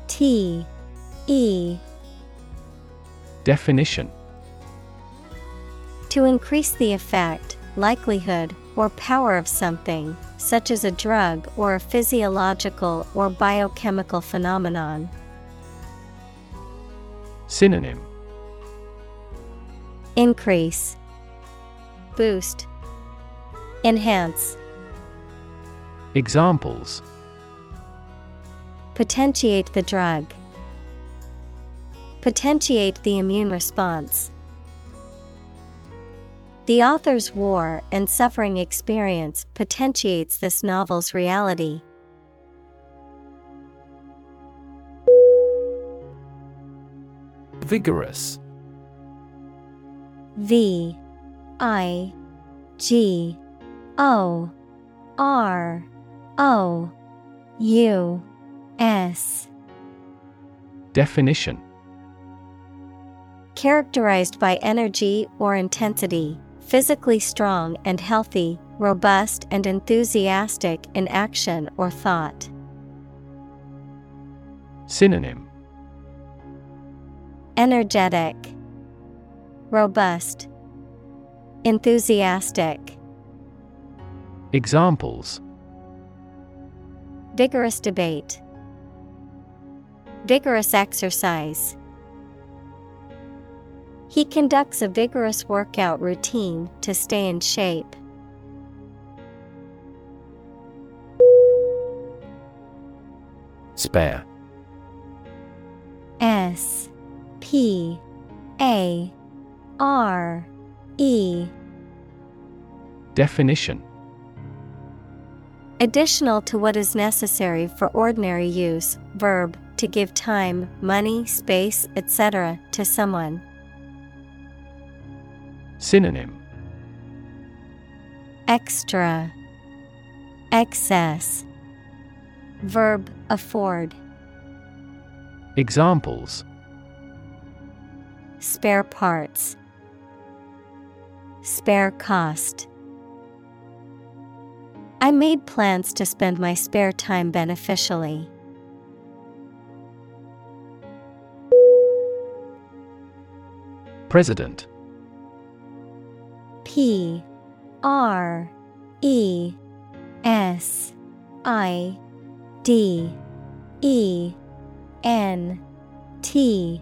Speaker 1: T E.
Speaker 2: Definition.
Speaker 1: To increase the effect, likelihood, or power of something, such as a drug or a physiological or biochemical phenomenon.
Speaker 2: Synonym
Speaker 1: Increase, Boost, Enhance.
Speaker 2: Examples
Speaker 1: Potentiate the drug. Potentiate the immune response. The author's war and suffering experience potentiates this novel's reality.
Speaker 2: Vigorous.
Speaker 1: V I G O R O U S.
Speaker 2: Definition.
Speaker 1: Characterized by energy or intensity, physically strong and healthy, robust and enthusiastic in action or thought.
Speaker 2: Synonym
Speaker 1: Energetic, Robust, Enthusiastic.
Speaker 2: Examples
Speaker 1: Vigorous debate, Vigorous exercise. He conducts a vigorous workout routine to stay in shape.
Speaker 2: Spare
Speaker 1: S P A. R. E.
Speaker 2: Definition.
Speaker 1: Additional to what is necessary for ordinary use, verb, to give time, money, space, etc., to someone.
Speaker 2: Synonym.
Speaker 1: Extra, Excess, Verb, afford.
Speaker 2: Examples
Speaker 1: Spare parts, Spare cost. I made plans to spend my spare time beneficially.
Speaker 2: President.
Speaker 1: P. R. E. S. I. D. E. N. T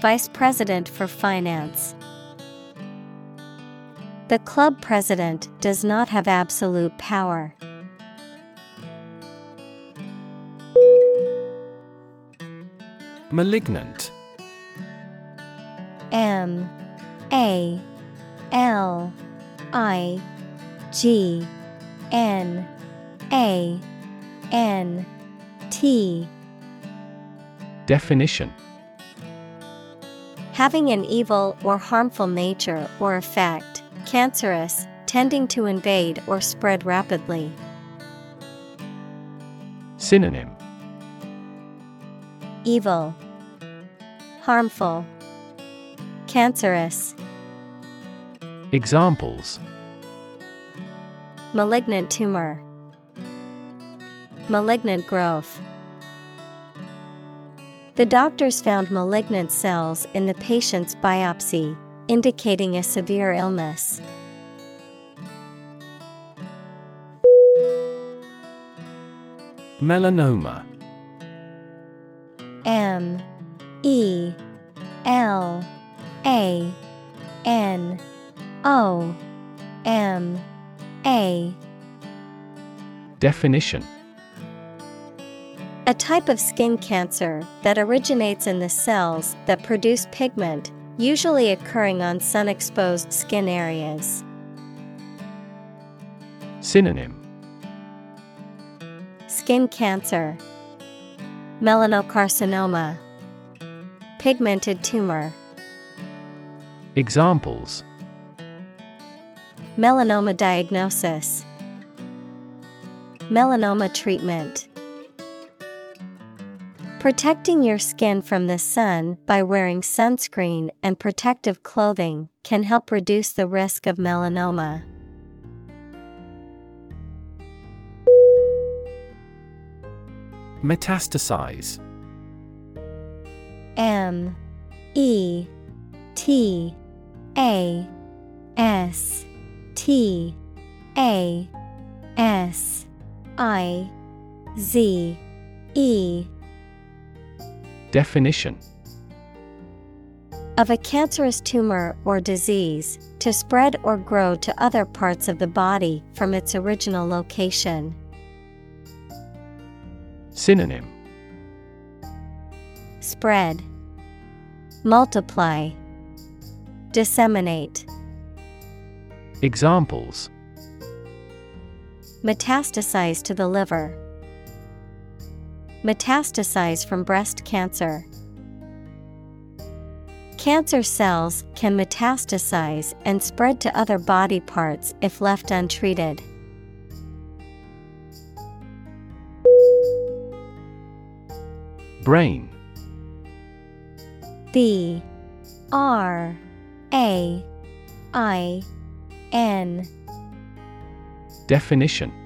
Speaker 1: Vice President for Finance. The club president does not have absolute power.
Speaker 2: Malignant.
Speaker 1: M A L I G N A N T.
Speaker 2: Definition
Speaker 1: Having an evil or harmful nature or effect, cancerous, tending to invade or spread rapidly.
Speaker 2: Synonym
Speaker 1: Evil, harmful, cancerous.
Speaker 2: Examples
Speaker 1: Malignant tumor, malignant growth. The doctors found malignant cells in the patient's biopsy, indicating a severe illness.
Speaker 2: Melanoma.
Speaker 1: M. E. L. A. N. O. M. A.
Speaker 2: Definition
Speaker 1: A type of skin cancer that originates in the cells that produce pigment, usually occurring on sun exposed skin areas.
Speaker 2: Synonym.
Speaker 1: Skin cancer, melanocarcinoma, pigmented tumor,
Speaker 2: Examples.
Speaker 1: Melanoma diagnosis, melanoma treatment. Protecting your skin from the sun by wearing sunscreen and protective clothing can help reduce the risk of melanoma.
Speaker 2: Metastasize
Speaker 1: M E T A S T A S I Z E
Speaker 2: Definition
Speaker 1: of a cancerous tumor or disease to spread or grow to other parts of the body from its original location.
Speaker 2: Synonym
Speaker 1: Spread, Multiply, Disseminate.
Speaker 2: Examples
Speaker 1: Metastasize to the liver. Metastasize from breast cancer. Cancer cells can metastasize and spread to other body parts if left untreated.
Speaker 2: Brain
Speaker 1: B R A I N
Speaker 2: Definition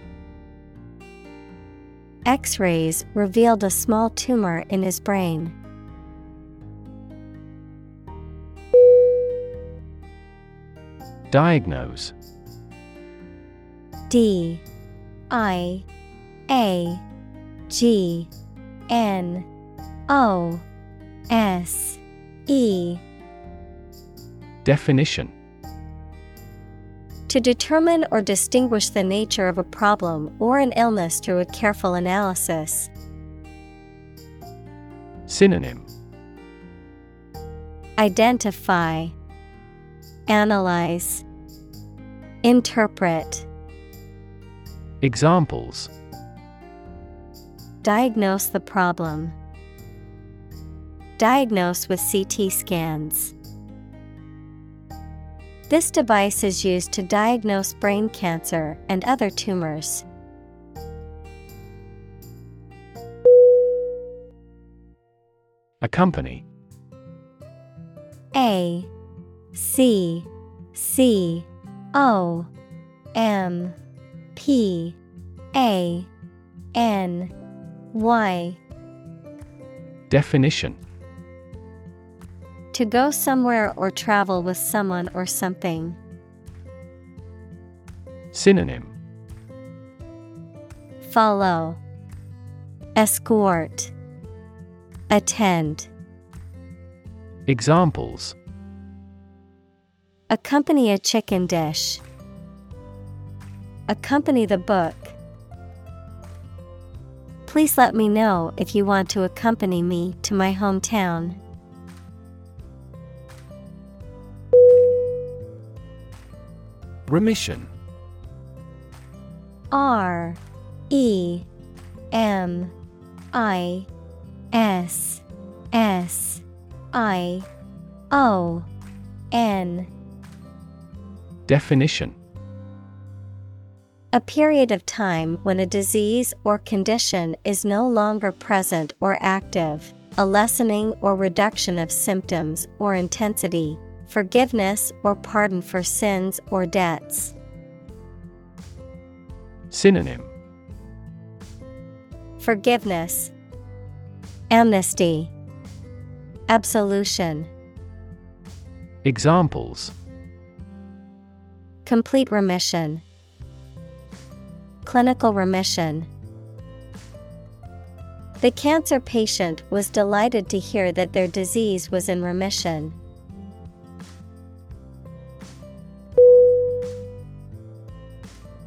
Speaker 1: X rays revealed a small tumor in his brain.
Speaker 2: Diagnose.
Speaker 1: D. I. A. G. N. O. S. E.
Speaker 2: Definition
Speaker 1: To determine or distinguish the nature of a problem or an illness through a careful analysis.
Speaker 2: Synonym
Speaker 1: Identify, Analyze, Interpret.
Speaker 2: Examples
Speaker 1: Diagnose the problem. Diagnose with CT scans. This device is used to diagnose brain cancer and other tumors.
Speaker 2: Accompany
Speaker 1: A C C O M P A N Y.
Speaker 2: Definition
Speaker 1: To go somewhere or travel with someone or something.
Speaker 2: Synonym
Speaker 1: Follow, Escort, Attend.
Speaker 2: Examples
Speaker 1: Accompany a chicken dish. Accompany the book. Please let me know if you want to accompany me to my hometown.
Speaker 2: Remission.
Speaker 1: R E M I S S I O N.
Speaker 2: Definition.
Speaker 1: A period of time when a disease or condition is no longer present or active, a lessening or reduction of symptoms or intensity, forgiveness or pardon for sins or debts.
Speaker 2: Synonym
Speaker 1: Forgiveness, Amnesty, Absolution,
Speaker 2: Examples
Speaker 1: Complete remission, Clinical remission. The cancer patient was delighted to hear that their disease was in remission.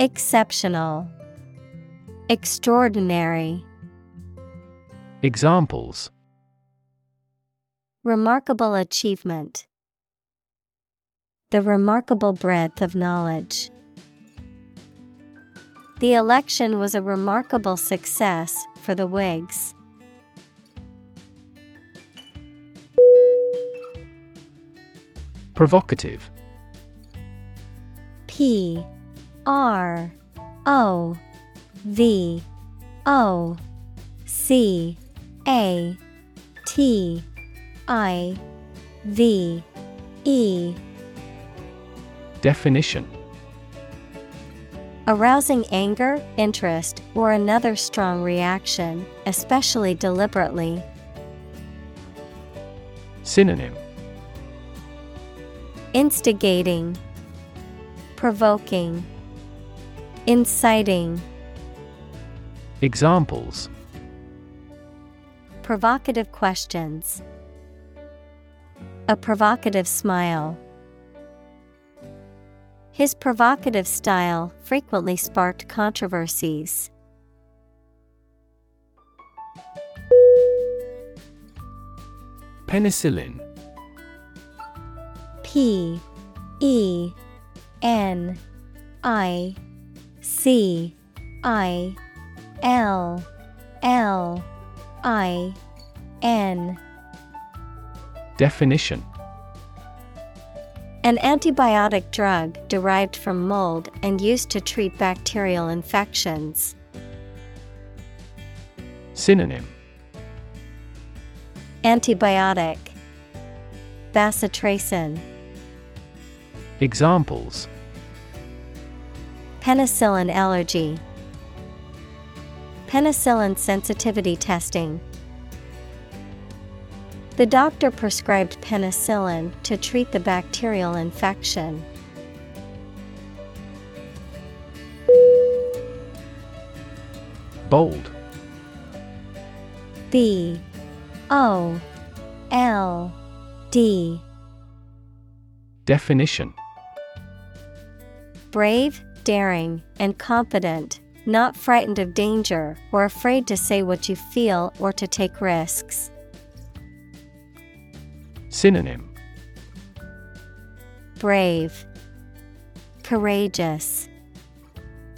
Speaker 1: Exceptional, Extraordinary.
Speaker 2: Examples
Speaker 1: Remarkable achievement. The remarkable breadth of knowledge. The election was a remarkable success for the Whigs.
Speaker 2: Provocative
Speaker 1: P R O V O C A T I V E.
Speaker 2: Definition.
Speaker 1: Arousing anger, interest, or another strong reaction, especially deliberately.
Speaker 2: Synonym.
Speaker 1: Instigating, Provoking, Inciting.
Speaker 2: Examples
Speaker 1: Provocative questions. A provocative smile. His provocative style frequently sparked controversies.
Speaker 2: Penicillin
Speaker 1: P E N I C I L L I N.
Speaker 2: Definition.
Speaker 1: An antibiotic drug derived from mold and used to treat bacterial infections.
Speaker 2: Synonym.
Speaker 1: Antibiotic. Bacitracin.
Speaker 2: Examples
Speaker 1: Penicillin allergy. Penicillin sensitivity testing. The doctor prescribed penicillin to treat the bacterial infection.
Speaker 2: Bold.
Speaker 1: B O L D.
Speaker 2: Definition.
Speaker 1: Brave, daring, and confident, not frightened of danger or afraid to say what you feel or to take risks.
Speaker 2: Synonym
Speaker 1: Brave, Courageous,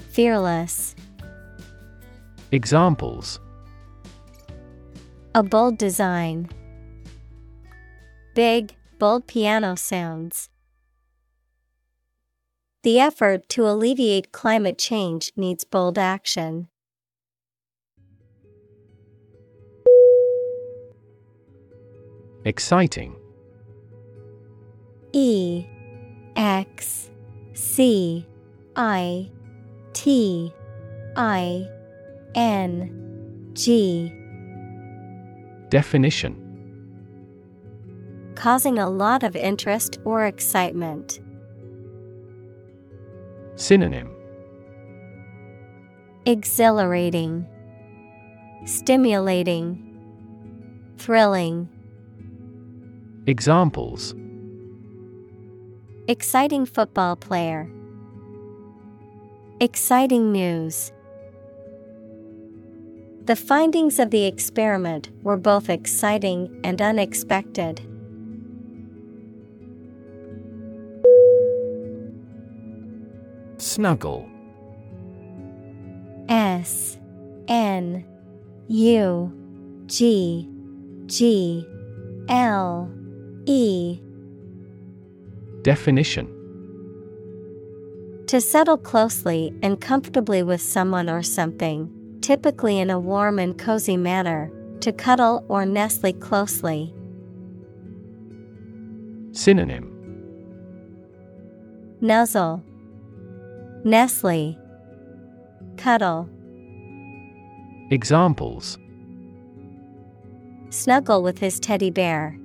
Speaker 1: Fearless.
Speaker 2: Examples
Speaker 1: A bold design. Big, bold piano sounds. The effort to alleviate climate change needs bold action.
Speaker 2: Exciting
Speaker 1: E X C I T I N G
Speaker 2: Definition
Speaker 1: Causing a lot of interest or excitement.
Speaker 2: Synonym
Speaker 1: Exhilarating, Stimulating, Thrilling.
Speaker 2: Examples
Speaker 1: Exciting football player. Exciting news. The findings of the experiment were both exciting and unexpected.
Speaker 2: Snuggle.
Speaker 1: S N U G G L E.
Speaker 2: Definition.
Speaker 1: To settle closely and comfortably with someone or something, typically in a warm and cozy manner, to cuddle or nestle closely.
Speaker 2: Synonym.
Speaker 1: Nuzzle, Nestle, Cuddle,
Speaker 2: Examples
Speaker 1: Snuggle with his teddy bear.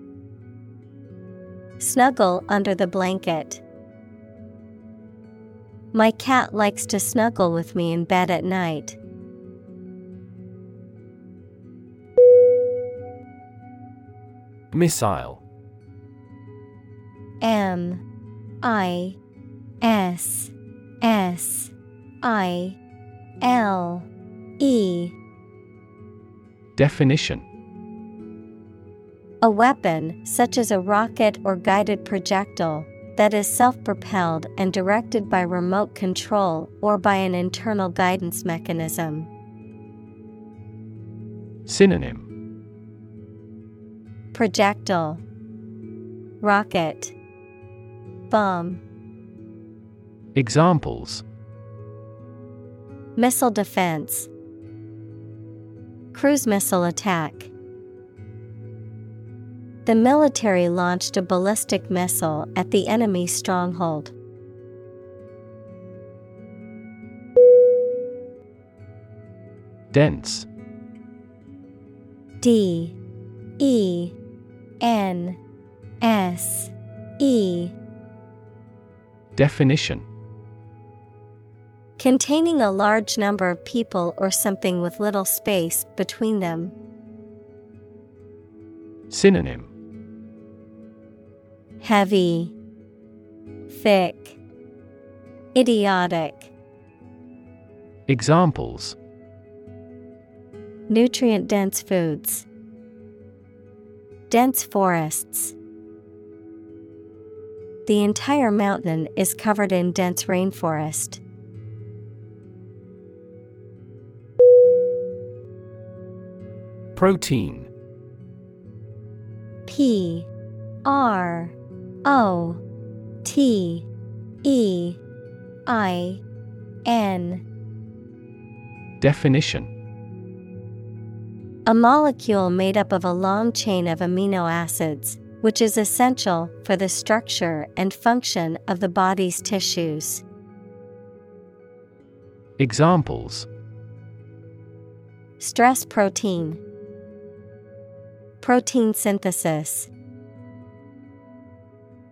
Speaker 1: Snuggle under the blanket. My cat likes to snuggle with me in bed at night.
Speaker 2: Missile
Speaker 1: M I S S I L E.
Speaker 2: Definition.
Speaker 1: A weapon, such as a rocket or guided projectile, that is self propelled and directed by remote control or by an internal guidance mechanism.
Speaker 2: Synonym.
Speaker 1: Projectile. Rocket. Bomb
Speaker 2: Examples.
Speaker 1: Missile defense. Cruise missile attack. The military launched a ballistic missile at the enemy stronghold.
Speaker 2: Dense.
Speaker 1: D. E. N. S. E.
Speaker 2: Definition
Speaker 1: Containing a large number of people or something with little space between them.
Speaker 2: Synonym
Speaker 1: Heavy, Thick, Idiotic.
Speaker 2: Examples
Speaker 1: Nutrient dense foods. Dense forests. The entire mountain is covered in dense rainforest.
Speaker 2: Protein.
Speaker 1: P R O T E I N.
Speaker 2: Definition.
Speaker 1: A molecule made up of a long chain of amino acids, which is essential for the structure and function of the body's tissues.
Speaker 2: Examples.
Speaker 1: Stress protein, Protein synthesis.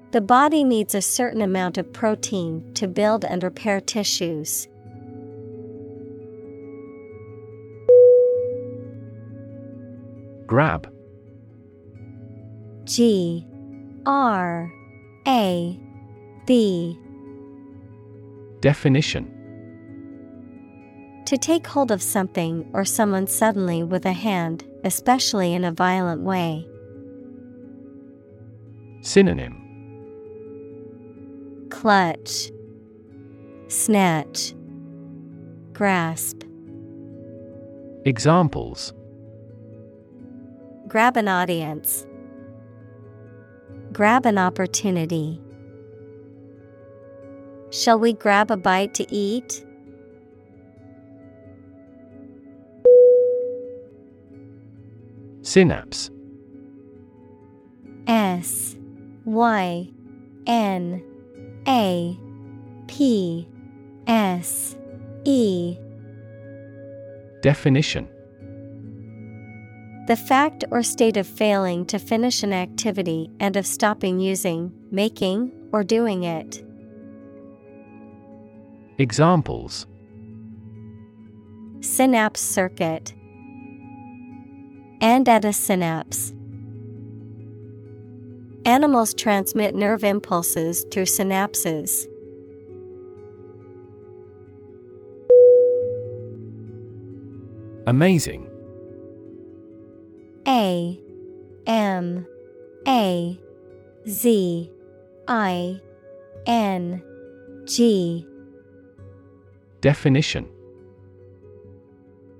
Speaker 1: The body needs a certain amount of protein to build and repair tissues.
Speaker 2: Grab.
Speaker 1: G. R. A. B.
Speaker 2: Definition
Speaker 1: To take hold of something or someone suddenly with a hand, especially in a violent way.
Speaker 2: Synonym
Speaker 1: Clutch, Snatch, Grasp.
Speaker 2: Examples
Speaker 1: Grab an audience. Grab an opportunity. Shall we grab a bite to eat?
Speaker 2: Synapse
Speaker 1: S Y N A P S E
Speaker 2: Definition
Speaker 1: The fact or state of failing to finish an activity and of stopping using, making, or doing it.
Speaker 2: Examples
Speaker 1: Synapse circuit. And at a synapse. Animals transmit nerve impulses through synapses.
Speaker 2: Amazing
Speaker 1: A M A Z I N G
Speaker 2: Definition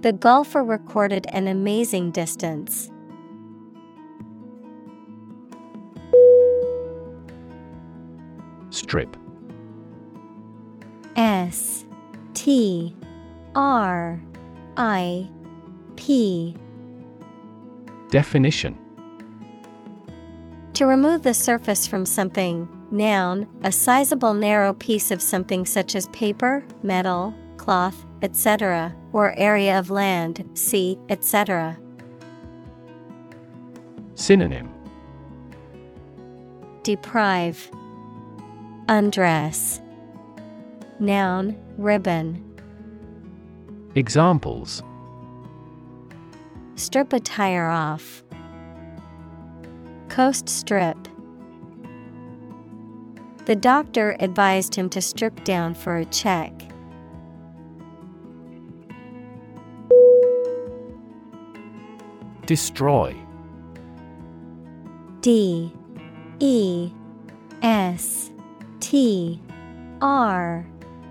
Speaker 1: The golfer recorded an amazing distance.
Speaker 2: Strip S
Speaker 1: T R I P
Speaker 2: Definition
Speaker 1: To remove the surface from something, noun, a sizable narrow piece of something such as paper, metal, cloth, etc., or area of land, sea, etc.
Speaker 2: Synonym
Speaker 1: Deprive, Undress. Noun, ribbon.
Speaker 2: Examples
Speaker 1: Strip a tire off. Coast strip. The doctor advised him to strip down for a check.
Speaker 2: Destroy.
Speaker 1: D E S T R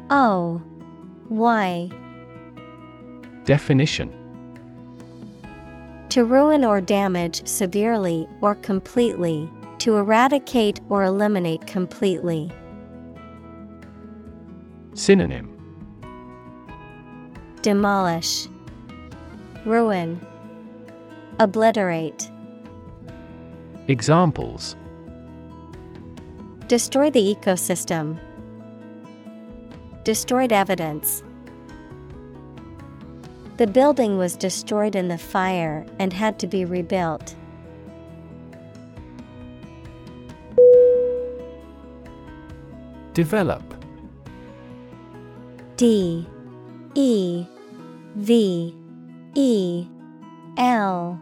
Speaker 1: O Y.
Speaker 2: Definition.
Speaker 1: To ruin or damage severely or completely, to eradicate or eliminate completely.
Speaker 2: Synonym.
Speaker 1: Demolish, Ruin, Obliterate.
Speaker 2: Examples
Speaker 1: Destroy the ecosystem. Destroyed evidence. The building was destroyed in the fire and had to be rebuilt.
Speaker 2: Develop
Speaker 1: D E V E L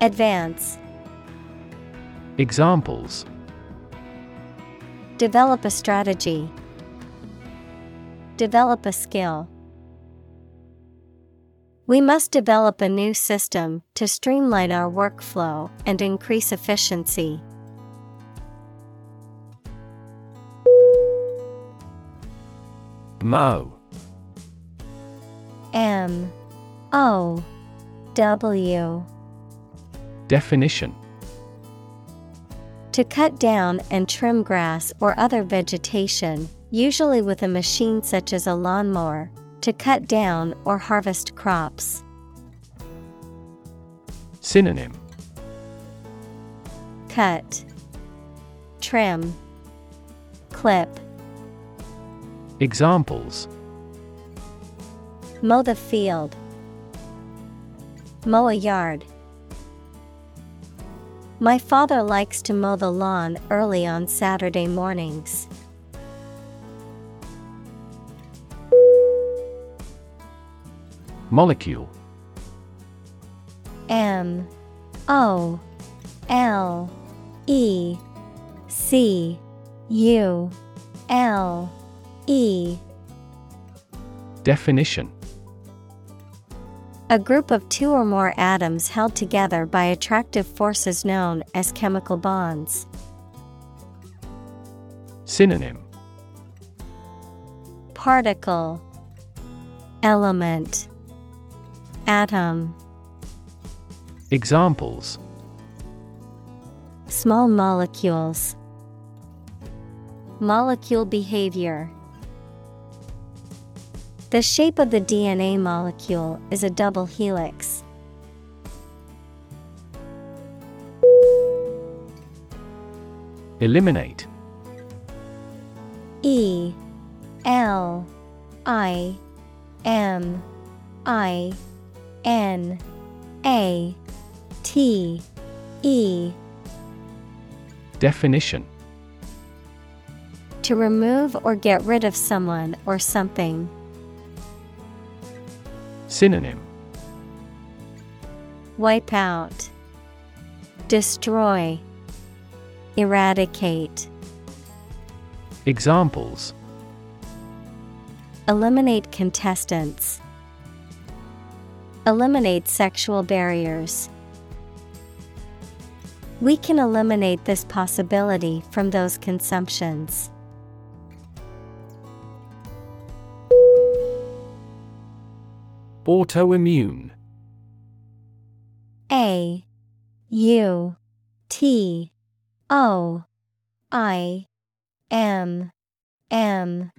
Speaker 1: Advance.
Speaker 2: Examples
Speaker 1: Develop a strategy. Develop a skill. We must develop a new system to streamline our workflow and increase efficiency.
Speaker 2: Mow
Speaker 1: M O W
Speaker 2: Definition
Speaker 1: To cut down and trim grass or other vegetation, usually with a machine such as a lawnmower, to cut down or harvest crops.
Speaker 2: Synonym
Speaker 1: Cut, Trim, Clip.
Speaker 2: Examples
Speaker 1: Mow the field. Mow a yard. My father likes to mow the lawn early on Saturday mornings.
Speaker 2: Molecule.
Speaker 1: M. O. L. E. C. U. L. E.
Speaker 2: Definition
Speaker 1: A group of two or more atoms held together by attractive forces known as chemical bonds.
Speaker 2: Synonym.
Speaker 1: Particle. Element. Atom.
Speaker 2: Examples.
Speaker 1: Small molecules. Molecule behavior The shape of the DNA molecule is a double helix.
Speaker 2: Eliminate
Speaker 1: E L I M I N A T E
Speaker 2: Definition
Speaker 1: To remove or get rid of someone or something.
Speaker 2: Synonym
Speaker 1: Wipe out. Destroy. Eradicate.
Speaker 2: Examples
Speaker 1: Eliminate contestants. Eliminate sexual barriers. We can eliminate this possibility from those consumptions.
Speaker 2: Autoimmune.
Speaker 1: A U T O I M M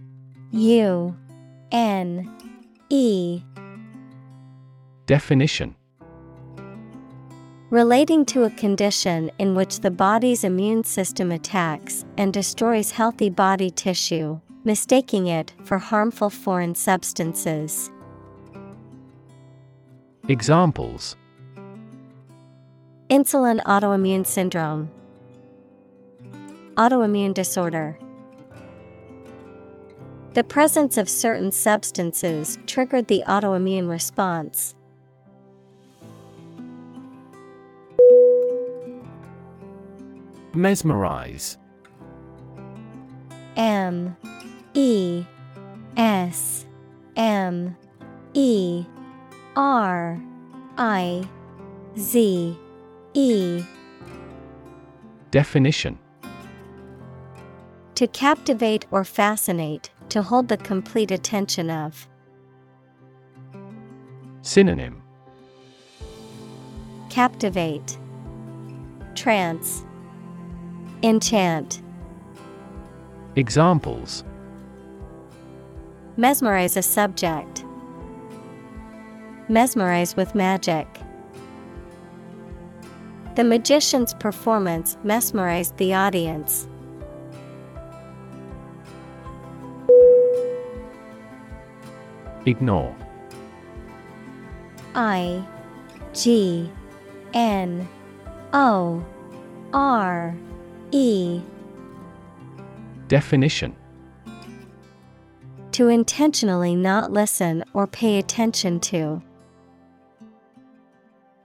Speaker 1: U N E.
Speaker 2: Definition.
Speaker 1: Relating to a condition in which the body's immune system attacks and destroys healthy body tissue, mistaking it for harmful foreign substances.
Speaker 2: Examples
Speaker 1: Insulin autoimmune syndrome, autoimmune disorder. The presence of certain substances triggered the autoimmune response.
Speaker 2: Mesmerize
Speaker 1: M E S M E R I Z E.
Speaker 2: Definition.
Speaker 1: To captivate or fascinate, to hold the complete attention of.
Speaker 2: Synonym.
Speaker 1: Captivate. Trance. Enchant.
Speaker 2: Examples.
Speaker 1: Mesmerize a subject. Mesmerize with magic. The magician's performance mesmerized the audience.
Speaker 2: Ignore
Speaker 1: I G N O R E
Speaker 2: Definition
Speaker 1: To intentionally not listen or pay attention to.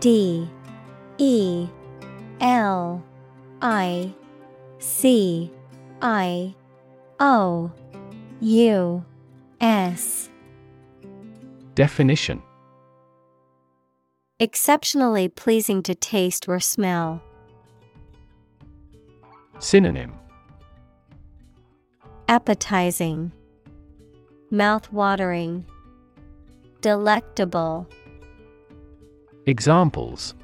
Speaker 1: D E L I C I O U S.
Speaker 2: Definition.
Speaker 1: Exceptionally pleasing to taste or smell.
Speaker 2: Synonym.
Speaker 1: Appetizing, Mouth-watering, Delectable.
Speaker 2: Examples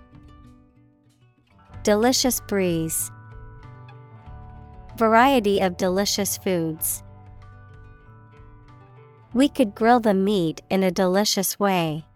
Speaker 1: Delicious breeze. Variety of delicious foods. We could grill the meat in a delicious way.